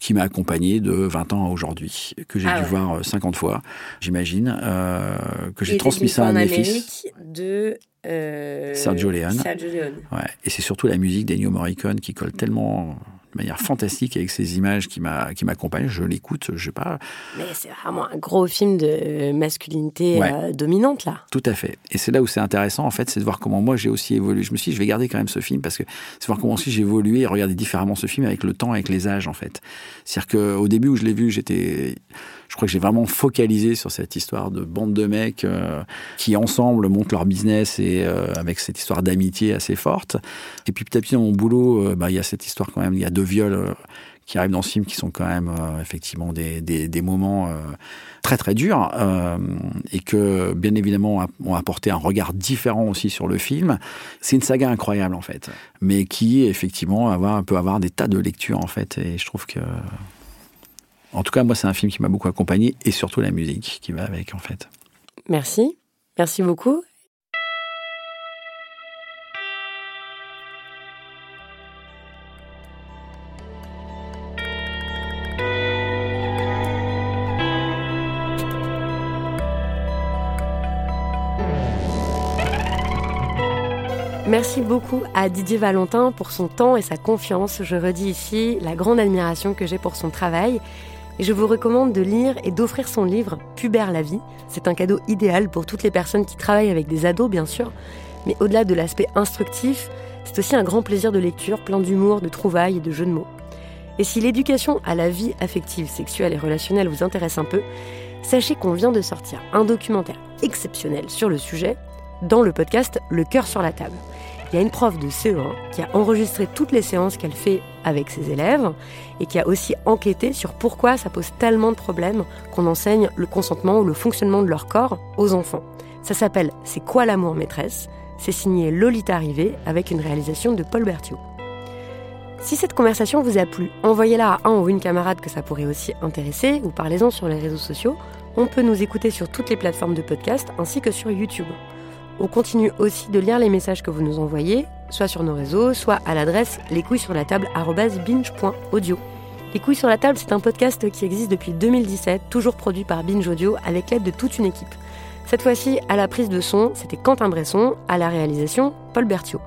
qui m'a accompagné de 20 ans à aujourd'hui, que j'ai Ah dû ouais. voir euh, 50 fois, j'imagine, euh, que j'ai transmis ça à mes fils. De euh, Sergio Leone. Sergio Leone. Ouais. Et c'est surtout la musique d'Ennio Morricone qui colle tellement manière fantastique avec ces images qui m'a qui m'accompagnent. Je l'écoute, je sais pas, Mais c'est vraiment un gros film de masculinité Ouais. euh, dominante, là. tout à fait. Et c'est là où c'est intéressant, en fait, c'est de voir comment moi j'ai aussi évolué. Je me suis dit, je vais garder quand même ce film parce que c'est voir comment aussi j'ai évolué et regarder différemment ce film avec le temps, avec les âges, en fait. C'est-à-dire qu'au début où je l'ai vu, j'étais. Je crois que j'ai vraiment focalisé sur cette histoire de bande de mecs euh, qui ensemble montent leur business et euh, avec cette histoire d'amitié assez forte. Et puis petit à petit dans mon boulot, euh, bah, il y a cette histoire quand même, il y a deux viols euh, qui arrivent dans ce film qui sont quand même euh, effectivement des, des, moments euh, très très durs et que bien évidemment ont apporté un regard différent aussi sur le film. C'est une saga incroyable en fait, mais qui effectivement avoir, peut avoir des tas de lectures en fait et je trouve que en tout cas moi c'est un film qui m'a beaucoup accompagné et surtout la musique qui va avec en fait. Merci. Merci beaucoup. Merci beaucoup à Didier Valentin pour son temps et sa confiance. Je redis ici la grande admiration que j'ai pour son travail. Et je vous recommande de lire et d'offrir son livre Pubère la vie. C'est un cadeau idéal pour toutes les personnes qui travaillent avec des ados, bien sûr. Mais au-delà de l'aspect instructif, c'est aussi un grand plaisir de lecture, plein d'humour, de trouvailles et de jeux de mots. Et si l'éducation à la vie affective, sexuelle et relationnelle vous intéresse un peu, sachez qu'on vient de sortir un documentaire exceptionnel sur le sujet dans le podcast Le cœur sur la table. Il y a une prof de CE1 qui a enregistré toutes les séances qu'elle fait avec ses élèves et qui a aussi enquêté sur pourquoi ça pose tellement de problèmes qu'on enseigne le consentement ou le fonctionnement de leur corps aux enfants. Ça s'appelle C'est quoi l'amour maîtresse? C'est signé Lolita Rivet avec une réalisation de Paul Berthiaud. Si cette conversation vous a plu, envoyez-la à un ou une camarade que ça pourrait aussi intéresser ou parlez-en sur les réseaux sociaux. On peut nous écouter sur toutes les plateformes de podcast ainsi que sur YouTube. On continue aussi de lire les messages que vous nous envoyez, soit sur nos réseaux, soit à l'adresse lescouilles-sur-la-table@binge.audio. Les couilles sur la table, c'est un podcast qui existe depuis 2017, toujours produit par Binge Audio avec l'aide de toute une équipe. Cette fois-ci, à la prise de son, c'était Quentin Bresson, à la réalisation, Paul Berthiaud.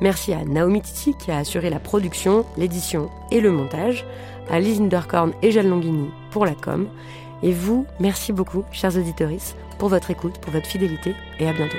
Merci à Naomi Titi qui a assuré la production, l'édition et le montage, à Lise Inderkorn et Jeanne Longhini pour la com. Et vous, merci beaucoup, chers auditeurs, pour votre écoute, pour votre fidélité et à bientôt.